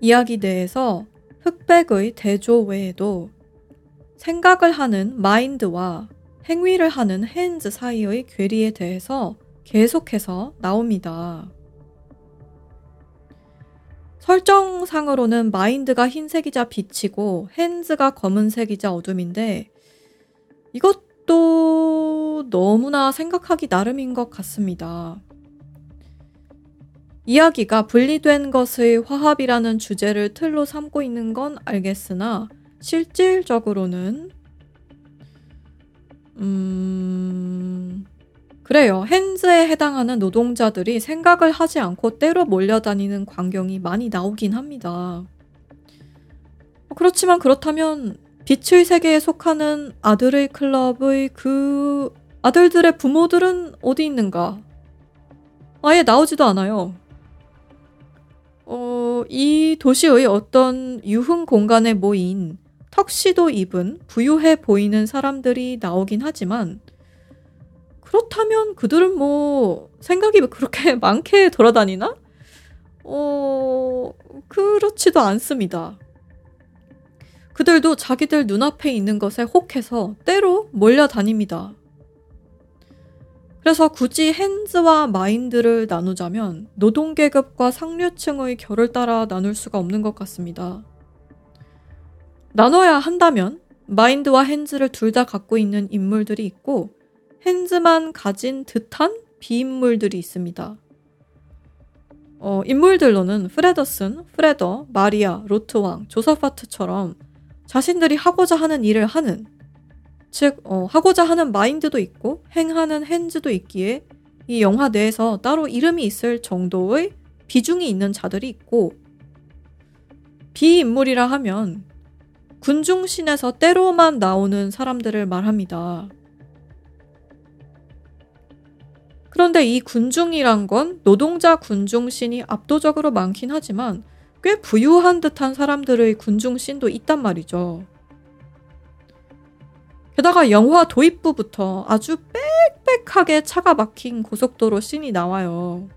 이야기 내에서 흑백의 대조 외에도 생각을 하는 마인드와 행위를 하는 핸즈 사이의 괴리에 대해서 계속해서 나옵니다. 설정상으로는 마인드가 흰색이자 빛이고 핸즈가 검은색이자 어둠인데 이것도 너무나 생각하기 나름인 것 같습니다. 이야기가 분리된 것의 화합이라는 주제를 틀로 삼고 있는 건 알겠으나 실질적으로는 음... 그래요. 핸즈에 해당하는 노동자들이 생각을 하지 않고 때로 몰려다니는 광경이 많이 나오긴 합니다. 그렇지만 그렇다면 빛의 세계에 속하는 아들의 클럽의 그 아들들의 부모들은 어디 있는가? 아예 나오지도 않아요. 어, 이 도시의 어떤 유흥 공간에 모인 턱시도 입은 부유해 보이는 사람들이 나오긴 하지만 그렇다면 그들은 뭐 생각이 그렇게 많게 돌아다니나? 어, 그렇지도 않습니다. 그들도 자기들 눈앞에 있는 것에 혹해서 때로 몰려다닙니다. 그래서 굳이 핸즈와 마인드를 나누자면 노동계급과 상류층의 결을 따라 나눌 수가 없는 것 같습니다. 나눠야 한다면 마인드와 핸즈를 둘 다 갖고 있는 인물들이 있고 핸즈만 가진 듯한 비인물들이 있습니다. 어, 인물들로는 프레더슨, 프레더, 마리아, 로트왕, 조사파트처럼 자신들이 하고자 하는 일을 하는 즉 어, 하고자 하는 마인드도 있고 행하는 핸즈도 있기에 이 영화 내에서 따로 이름이 있을 정도의 비중이 있는 자들이 있고 비인물이라 하면 군중신에서 때로만 나오는 사람들을 말합니다. 그런데 이 군중이란 건 노동자 군중신이 압도적으로 많긴 하지만 꽤 부유한 듯한 사람들의 군중신도 있단 말이죠. 게다가 영화 도입부부터 아주 빽빽하게 차가 막힌 고속도로 씬이 나와요.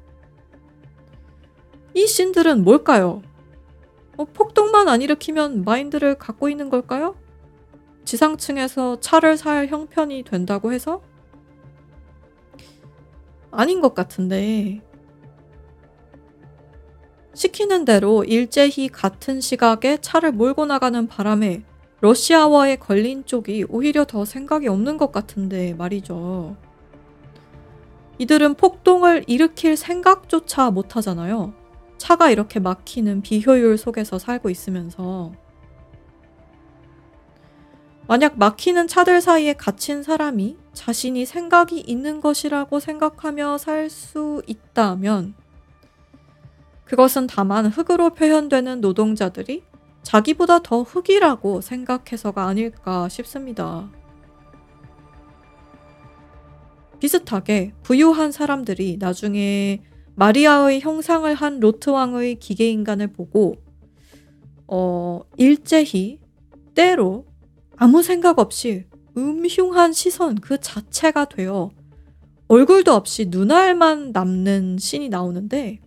이 씬들은 뭘까요? 어, 폭동만 안 일으키면 마인드를 갖고 있는 걸까요? 지상층에서 차를 살 형편이 된다고 해서? 아닌 것 같은데. 시키는 대로 일제히 같은 시각에 차를 몰고 나가는 바람에 러시아와에 걸린 쪽이 오히려 더 생각이 없는 것 같은데 말이죠. 이들은 폭동을 일으킬 생각조차 못 하잖아요. 차가 이렇게 막히는 비효율 속에서 살고 있으면서. 만약 막히는 차들 사이에 갇힌 사람이 자신이 생각이 있는 것이라고 생각하며 살 수 있다면, 그것은 다만 흙으로 표현되는 노동자들이 자기보다 더 흑이라고 생각해서가 아닐까 싶습니다. 비슷하게 부유한 사람들이 나중에 마리아의 형상을 한 로트왕의 기계인간을 보고 어, 일제히 때로 아무 생각 없이 음흉한 시선 그 자체가 되어 얼굴도 없이 눈알만 남는 신이 나오는데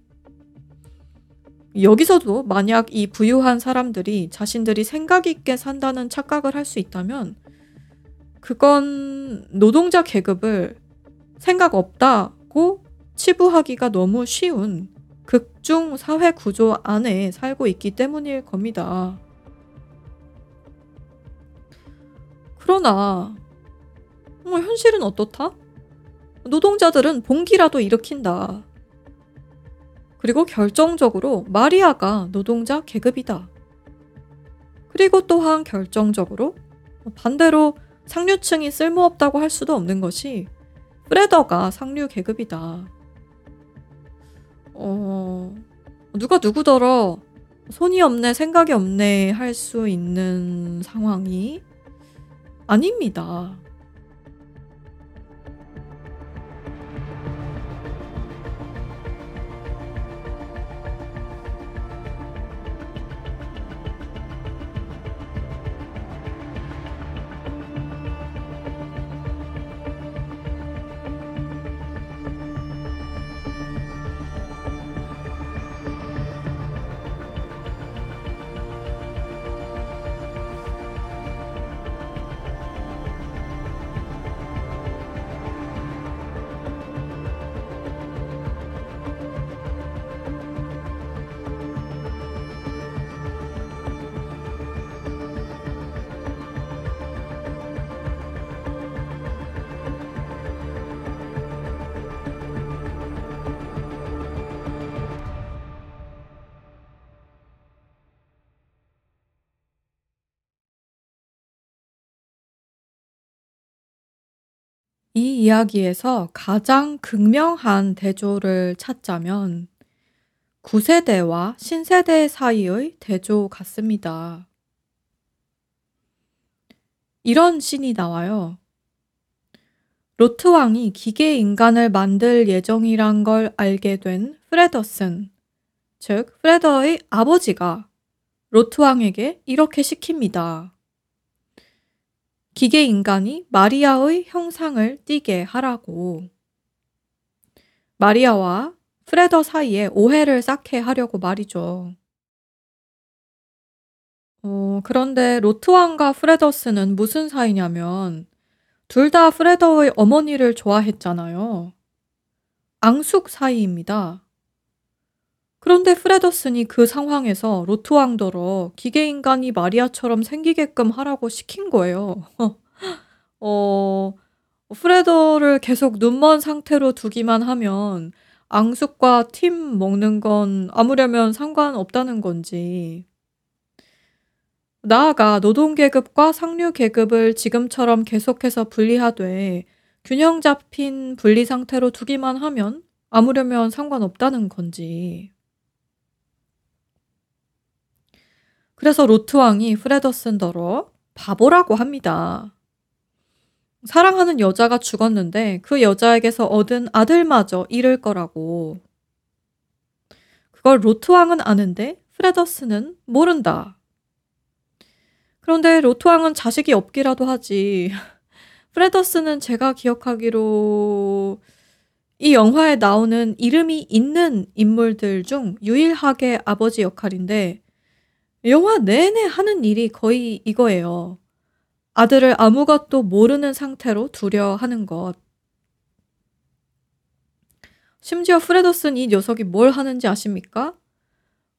여기서도 만약 이 부유한 사람들이 자신들이 생각 있게 산다는 착각을 할 수 있다면 그건 노동자 계급을 생각 없다고 치부하기가 너무 쉬운 극중 사회 구조 안에 살고 있기 때문일 겁니다. 그러나 뭐 현실은 어떻다? 노동자들은 봉기라도 일으킨다. 그리고 결정적으로 마리아가 노동자 계급이다. 그리고 또한 결정적으로 반대로 상류층이 쓸모없다고 할 수도 없는 것이 프레더가 상류 계급이다. 어, 누가 누구더러 손이 없네, 생각이 없네 할 수 있는 상황이 아닙니다. 이 이야기에서 가장 극명한 대조를 찾자면 구세대와 신세대 사이의 대조 같습니다. 이런 씬이 나와요. 로트 왕이 기계 인간을 만들 예정이란 걸 알게 된 프레더슨, 즉 프레더의 아버지가 로트 왕에게 이렇게 시킵니다. 기계 인간이 마리아의 형상을 띠게 하라고. 마리아와 프레더 사이에 오해를 쌓게 하려고 말이죠. 어, 그런데 로트왕과 프레더슨은 무슨 사이냐면, 둘 다 프레더의 어머니를 좋아했잖아요. 앙숙 사이입니다. 그런데 프레더슨이 그 상황에서 로트 왕더러 기계 인간이 마리아처럼 생기게끔 하라고 시킨 거예요. 어, 프레더를 계속 눈먼 상태로 두기만 하면 앙숙과 팀 먹는 건 아무려면 상관없다는 건지. 나아가 노동계급과 상류계급을 지금처럼 계속해서 분리하되 균형 잡힌 분리 상태로 두기만 하면 아무려면 상관없다는 건지. 그래서 로트 왕이 프레더슨더러 바보라고 합니다. 사랑하는 여자가 죽었는데 그 여자에게서 얻은 아들마저 잃을 거라고. 그걸 로트 왕은 아는데 프레더슨은 모른다. 그런데 로트 왕은 자식이 없기라도 하지. 프레더슨은 제가 기억하기로 이 영화에 나오는 이름이 있는 인물들 중 유일하게 아버지 역할인데 영화 내내 하는 일이 거의 이거예요. 아들을 아무것도 모르는 상태로 두려 하는 것. 심지어 프레더슨 이 녀석이 뭘 하는지 아십니까?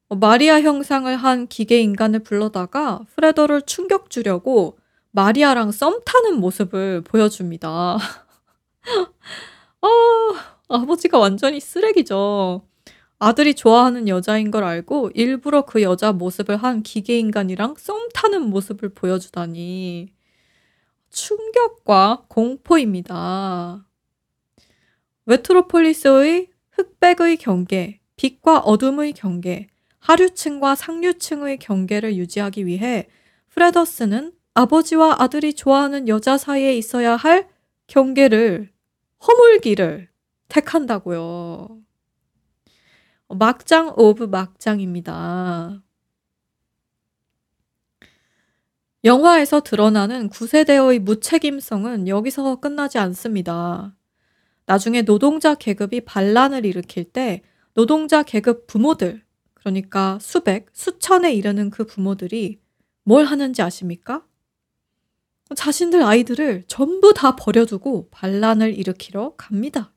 어, 마리아 형상을 한 기계 인간을 불러다가 프레더를 충격 주려고 마리아랑 썸 타는 모습을 보여줍니다. 아, 아버지가 완전히 쓰레기죠. 아들이 좋아하는 여자인 걸 알고 일부러 그 여자 모습을 한 기계인간이랑 썸 타는 모습을 보여주다니. 충격과 공포입니다. 메트로폴리스의 흑백의 경계, 빛과 어둠의 경계, 하류층과 상류층의 경계를 유지하기 위해 프레더스는 아버지와 아들이 좋아하는 여자 사이에 있어야 할 경계를 허물기를 택한다고요. 막장 of 막장입니다. 영화에서 드러나는 구세대의 무책임성은 여기서 끝나지 않습니다. 나중에 노동자 계급이 반란을 일으킬 때 노동자 계급 부모들, 그러니까 수백, 수천에 이르는 그 부모들이 뭘 하는지 아십니까? 자신들 아이들을 전부 다 버려두고 반란을 일으키러 갑니다.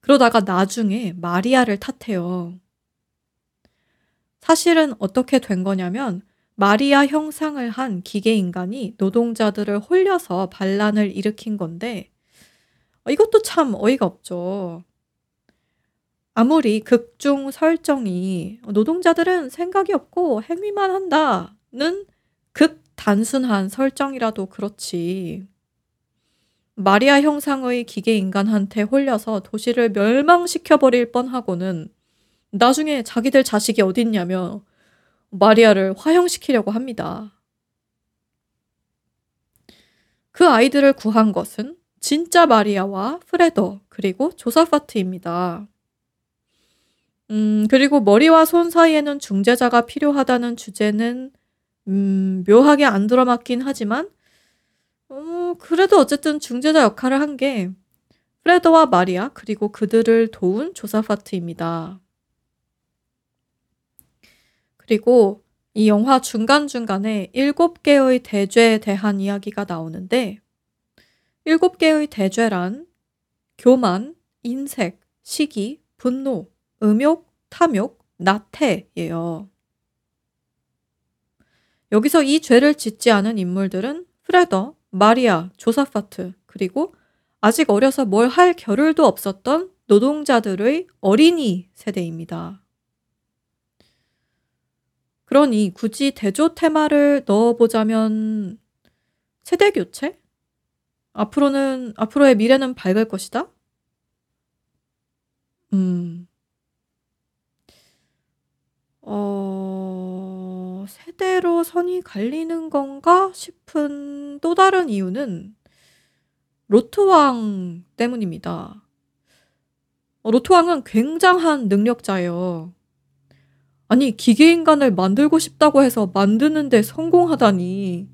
그러다가 나중에 마리아를 탓해요. 사실은 어떻게 된 거냐면 마리아 형상을 한 기계 인간이 노동자들을 홀려서 반란을 일으킨 건데 이것도 참 어이가 없죠. 아무리 극중 설정이 노동자들은 생각이 없고 행위만 한다는 극 단순한 설정이라도 그렇지. 마리아 형상의 기계 인간한테 홀려서 도시를 멸망시켜버릴 뻔하고는 나중에 자기들 자식이 어딨냐며 마리아를 화형시키려고 합니다. 그 아이들을 구한 것은 진짜 마리아와 프레더 그리고 조사파트입니다. 음, 그리고 머리와 손 사이에는 중재자가 필요하다는 주제는 음, 묘하게 안 들어맞긴 하지만 어, 그래도 어쨌든 중재자 역할을 한 게 프레더와 마리아 그리고 그들을 도운 조사파트입니다. 그리고 이 영화 중간중간에 일곱 개의 대죄에 대한 이야기가 나오는데 일곱 개의 대죄란 교만, 인색, 시기, 분노, 음욕, 탐욕, 나태예요. 여기서 이 죄를 짓지 않은 인물들은 프레더, 마리아, 조사파트, 그리고 아직 어려서 뭘 할 겨를도 없었던 노동자들의 어린이 세대입니다. 그러니 굳이 대조 테마를 넣어보자면 세대 교체? 앞으로는, 앞으로의 미래는 밝을 것이다? 음. 어, 세대로 선이 갈리는 건가 싶은 또 다른 이유는 로트왕 때문입니다. 어, 로트왕은 굉장한 능력자예요. 아니, 기계인간을 만들고 싶다고 해서 만드는 데 성공하다니.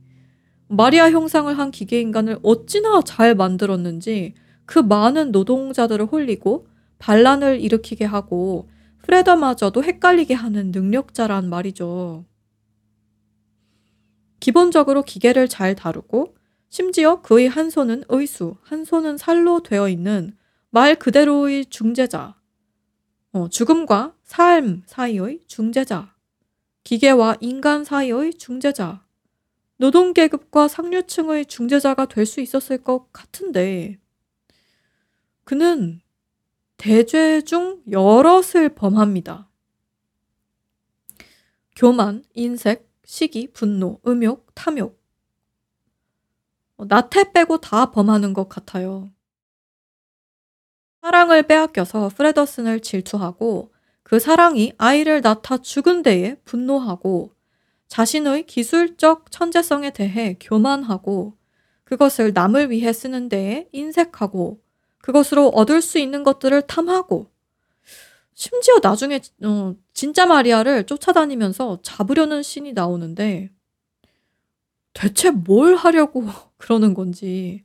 마리아 형상을 한 기계인간을 어찌나 잘 만들었는지 그 많은 노동자들을 홀리고 반란을 일으키게 하고 프레더마저도 헷갈리게 하는 능력자란 말이죠. 기본적으로 기계를 잘 다루고 심지어 그의 한 손은 의수, 한 손은 살로 되어 있는 말 그대로의 중재자, 어, 죽음과 삶 사이의 중재자, 기계와 인간 사이의 중재자, 노동계급과 상류층의 중재자가 될 수 있었을 것 같은데, 그는 대죄 중 여럿을 범합니다. 교만, 인색, 시기, 분노, 음욕, 탐욕. 어, 나태 빼고 다 범하는 것 같아요. 사랑을 빼앗겨서 프레더슨을 질투하고 그 사랑이 아이를 낳다 죽은 데에 분노하고 자신의 기술적 천재성에 대해 교만하고 그것을 남을 위해 쓰는 데에 인색하고 그것으로 얻을 수 있는 것들을 탐하고 심지어 나중에 어, 진짜 마리아를 쫓아다니면서 잡으려는 신이 나오는데 대체 뭘 하려고 그러는 건지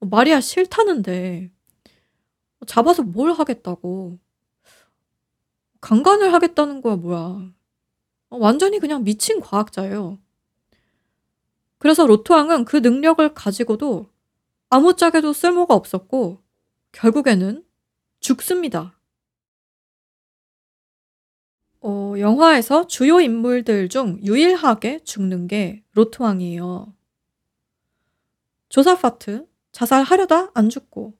마리아 싫다는데 잡아서 뭘 하겠다고 강간을 하겠다는 거야 뭐야 완전히 그냥 미친 과학자예요. 그래서 로토왕은 그 능력을 가지고도 아무짝에도 쓸모가 없었고 결국에는 죽습니다. 어, 영화에서 주요 인물들 중 유일하게 죽는 게 로트왕이에요. 조사파트, 자살하려다 안 죽고,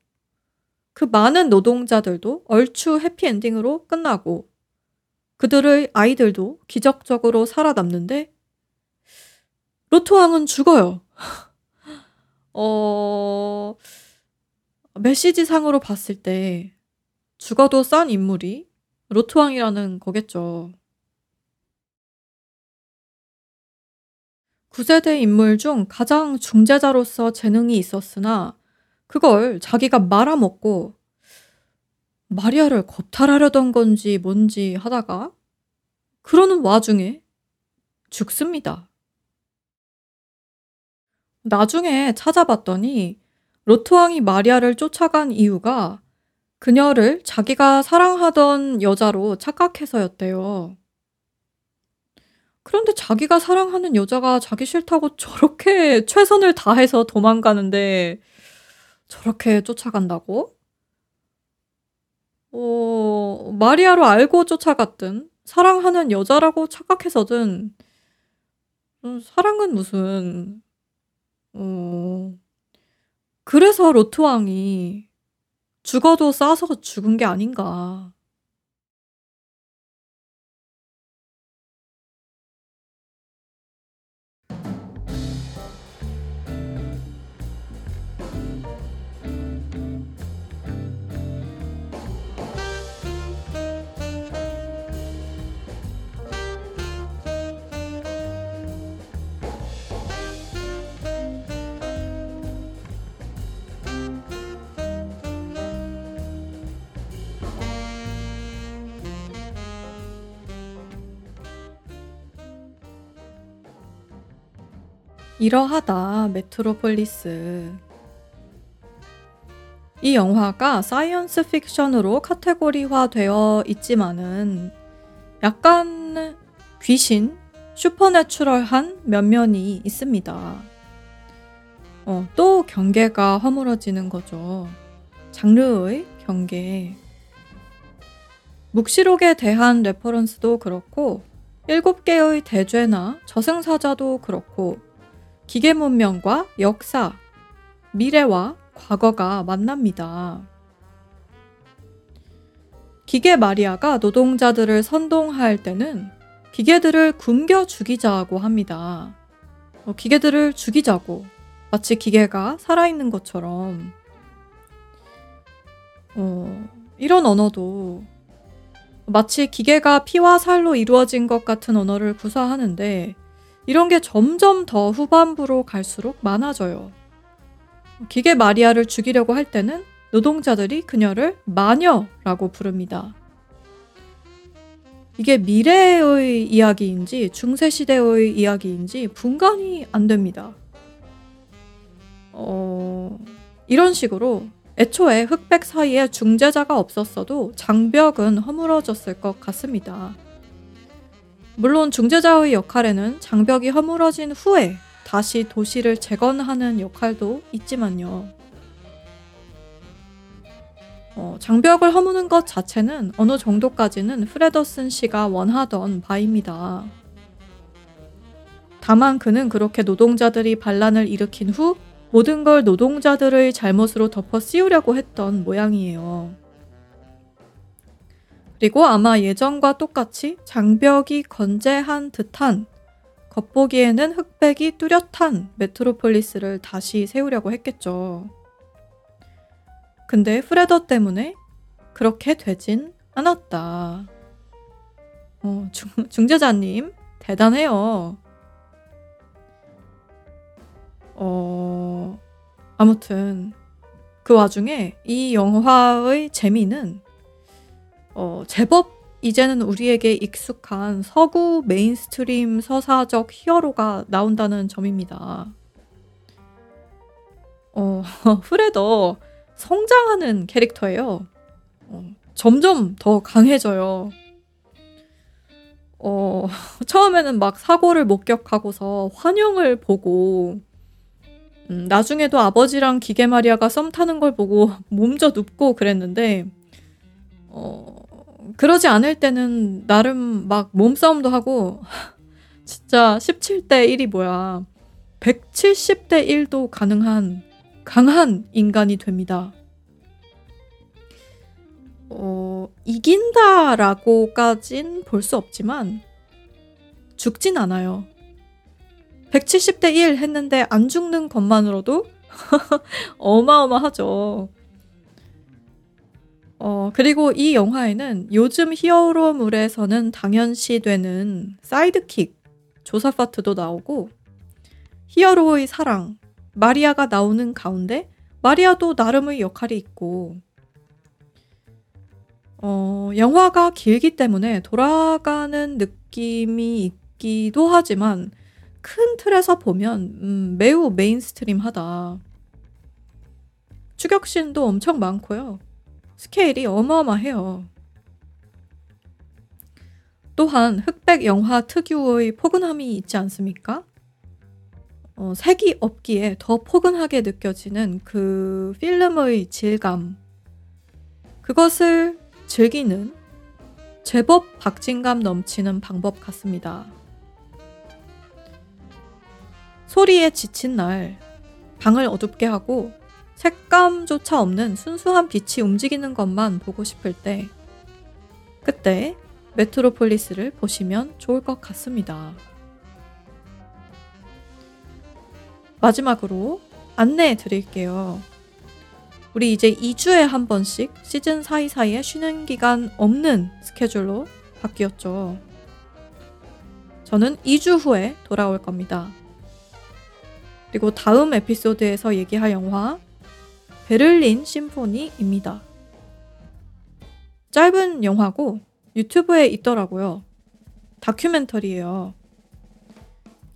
그 많은 노동자들도 얼추 해피엔딩으로 끝나고, 그들의 아이들도 기적적으로 살아남는데, 로트왕은 죽어요. 어, 메시지상으로 봤을 때 죽어도 싼 인물이 로트왕이라는 거겠죠. 9세대 인물 중 가장 중재자로서 재능이 있었으나 그걸 자기가 말아먹고 마리아를 겁탈하려던 건지 뭔지 하다가 그러는 와중에 죽습니다. 나중에 찾아봤더니 로트왕이 마리아를 쫓아간 이유가 그녀를 자기가 사랑하던 여자로 착각해서였대요. 그런데 자기가 사랑하는 여자가 자기 싫다고 저렇게 최선을 다해서 도망가는데 저렇게 쫓아간다고? 어, 마리아로 알고 쫓아갔든 사랑하는 여자라고 착각해서든 음, 사랑은 무슨 어, 그래서 로트왕이 죽어도 싸서 죽은 게 아닌가. 이러하다 메트로폴리스 이 영화가 사이언스 픽션으로 카테고리화 되어 있지만은 약간 귀신, supernatural한 면면이 있습니다. 어, 또 경계가 허물어지는 거죠. 장르의 경계. 묵시록에 대한 reference도 그렇고, 일곱 개의 대죄나 저승사자도 그렇고, 기계 문명과 역사, 미래와 과거가 만납니다. 기계 마리아가 노동자들을 선동할 때는 기계들을 굶겨 죽이자고 합니다. 어, 기계들을 죽이자고. 마치 기계가 살아있는 것처럼. 어, 이런 언어도 마치 기계가 피와 살로 이루어진 것 같은 언어를 구사하는데 이런 게 점점 더 후반부로 갈수록 많아져요. 기계 마리아를 죽이려고 할 때는 노동자들이 그녀를 마녀라고 부릅니다. 이게 미래의 이야기인지 중세시대의 이야기인지 분간이 안 됩니다. 어, 이런 식으로 애초에 흑백 사이에 중재자가 없었어도 장벽은 허물어졌을 것 같습니다. 물론 중재자의 역할에는 장벽이 허물어진 후에 다시 도시를 재건하는 역할도 있지만요. 어, 장벽을 허무는 것 자체는 어느 정도까지는 프레더슨 씨가 원하던 바입니다. 다만 그는 그렇게 노동자들이 반란을 일으킨 후 모든 걸 노동자들의 잘못으로 덮어 씌우려고 했던 모양이에요. 그리고 아마 예전과 똑같이 장벽이 건재한 듯한 겉보기에는 흑백이 뚜렷한 메트로폴리스를 다시 세우려고 했겠죠. 근데 프레더 때문에 그렇게 되진 않았다. 어, 중, 중재자님, 대단해요. 어, 아무튼, 그 와중에 이 영화의 재미는, 어, 제법 이제는 우리에게 익숙한 서구 mainstream 서사적 히어로가 나온다는 점입니다. 어, 프레더 성장하는 캐릭터예요. 어, 점점 더 강해져요. 어, 처음에는 막 사고를 목격하고서 환영을 보고, 음, 나중에도 아버지랑 기계 마리아가 썸 타는 걸 보고 몸져 눕고 그랬는데, 어, 그러지 않을 때는 나름 막 몸싸움도 하고 진짜 17대 1이 뭐야. 170대 1도 가능한 강한 인간이 됩니다. 어, 이긴다라고까진 볼 수 없지만 죽진 않아요. 170대 1 했는데 안 죽는 것만으로도 어마어마하죠. 어, 그리고 이 영화에는 요즘 히어로물에서는 당연시 되는 사이드킥, 조사파트도 나오고, 히어로의 사랑, 마리아가 나오는 가운데, 마리아도 나름의 역할이 있고, 어, 영화가 길기 때문에 돌아가는 느낌이 있기도 하지만, 큰 틀에서 보면, 음, 매우 mainstream 하다. 추격신도 엄청 많고요. 스케일이 어마어마해요. 또한 흑백 영화 특유의 포근함이 있지 않습니까? 어, 색이 없기에 더 포근하게 느껴지는 그 필름의 질감. 그것을 즐기는 제법 박진감 넘치는 방법 같습니다. 소리에 지친 날, 방을 어둡게 하고 색감조차 없는 순수한 빛이 움직이는 것만 보고 싶을 때, 그때 메트로폴리스를 보시면 좋을 것 같습니다. 마지막으로 안내해 드릴게요. 우리 이제 2주에 한 번씩 시즌 사이사이에 쉬는 기간 없는 스케줄로 바뀌었죠. 저는 2주 후에 돌아올 겁니다. 그리고 다음 에피소드에서 얘기할 영화 베를린 심포니입니다. 짧은 영화고 유튜브에 있더라고요. 다큐멘터리예요.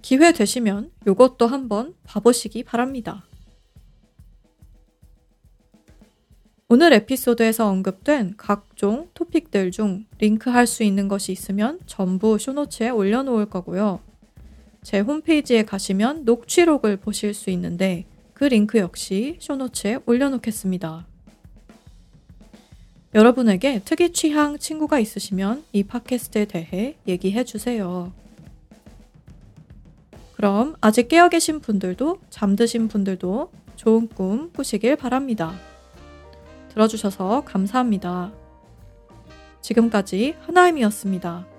기회 되시면 요것도 한번 봐보시기 바랍니다. 오늘 에피소드에서 언급된 각종 토픽들 중 링크할 수 있는 것이 있으면 전부 쇼노츠에 올려놓을 거고요. 제 홈페이지에 가시면 녹취록을 보실 수 있는데 그 링크 역시 쇼노츠에 올려놓겠습니다. 여러분에게 특이 취향 친구가 있으시면 이 팟캐스트에 대해 얘기해 주세요. 그럼 아직 깨어 계신 분들도 잠드신 분들도 좋은 꿈 꾸시길 바랍니다. 들어주셔서 감사합니다. 지금까지 하나임이었습니다.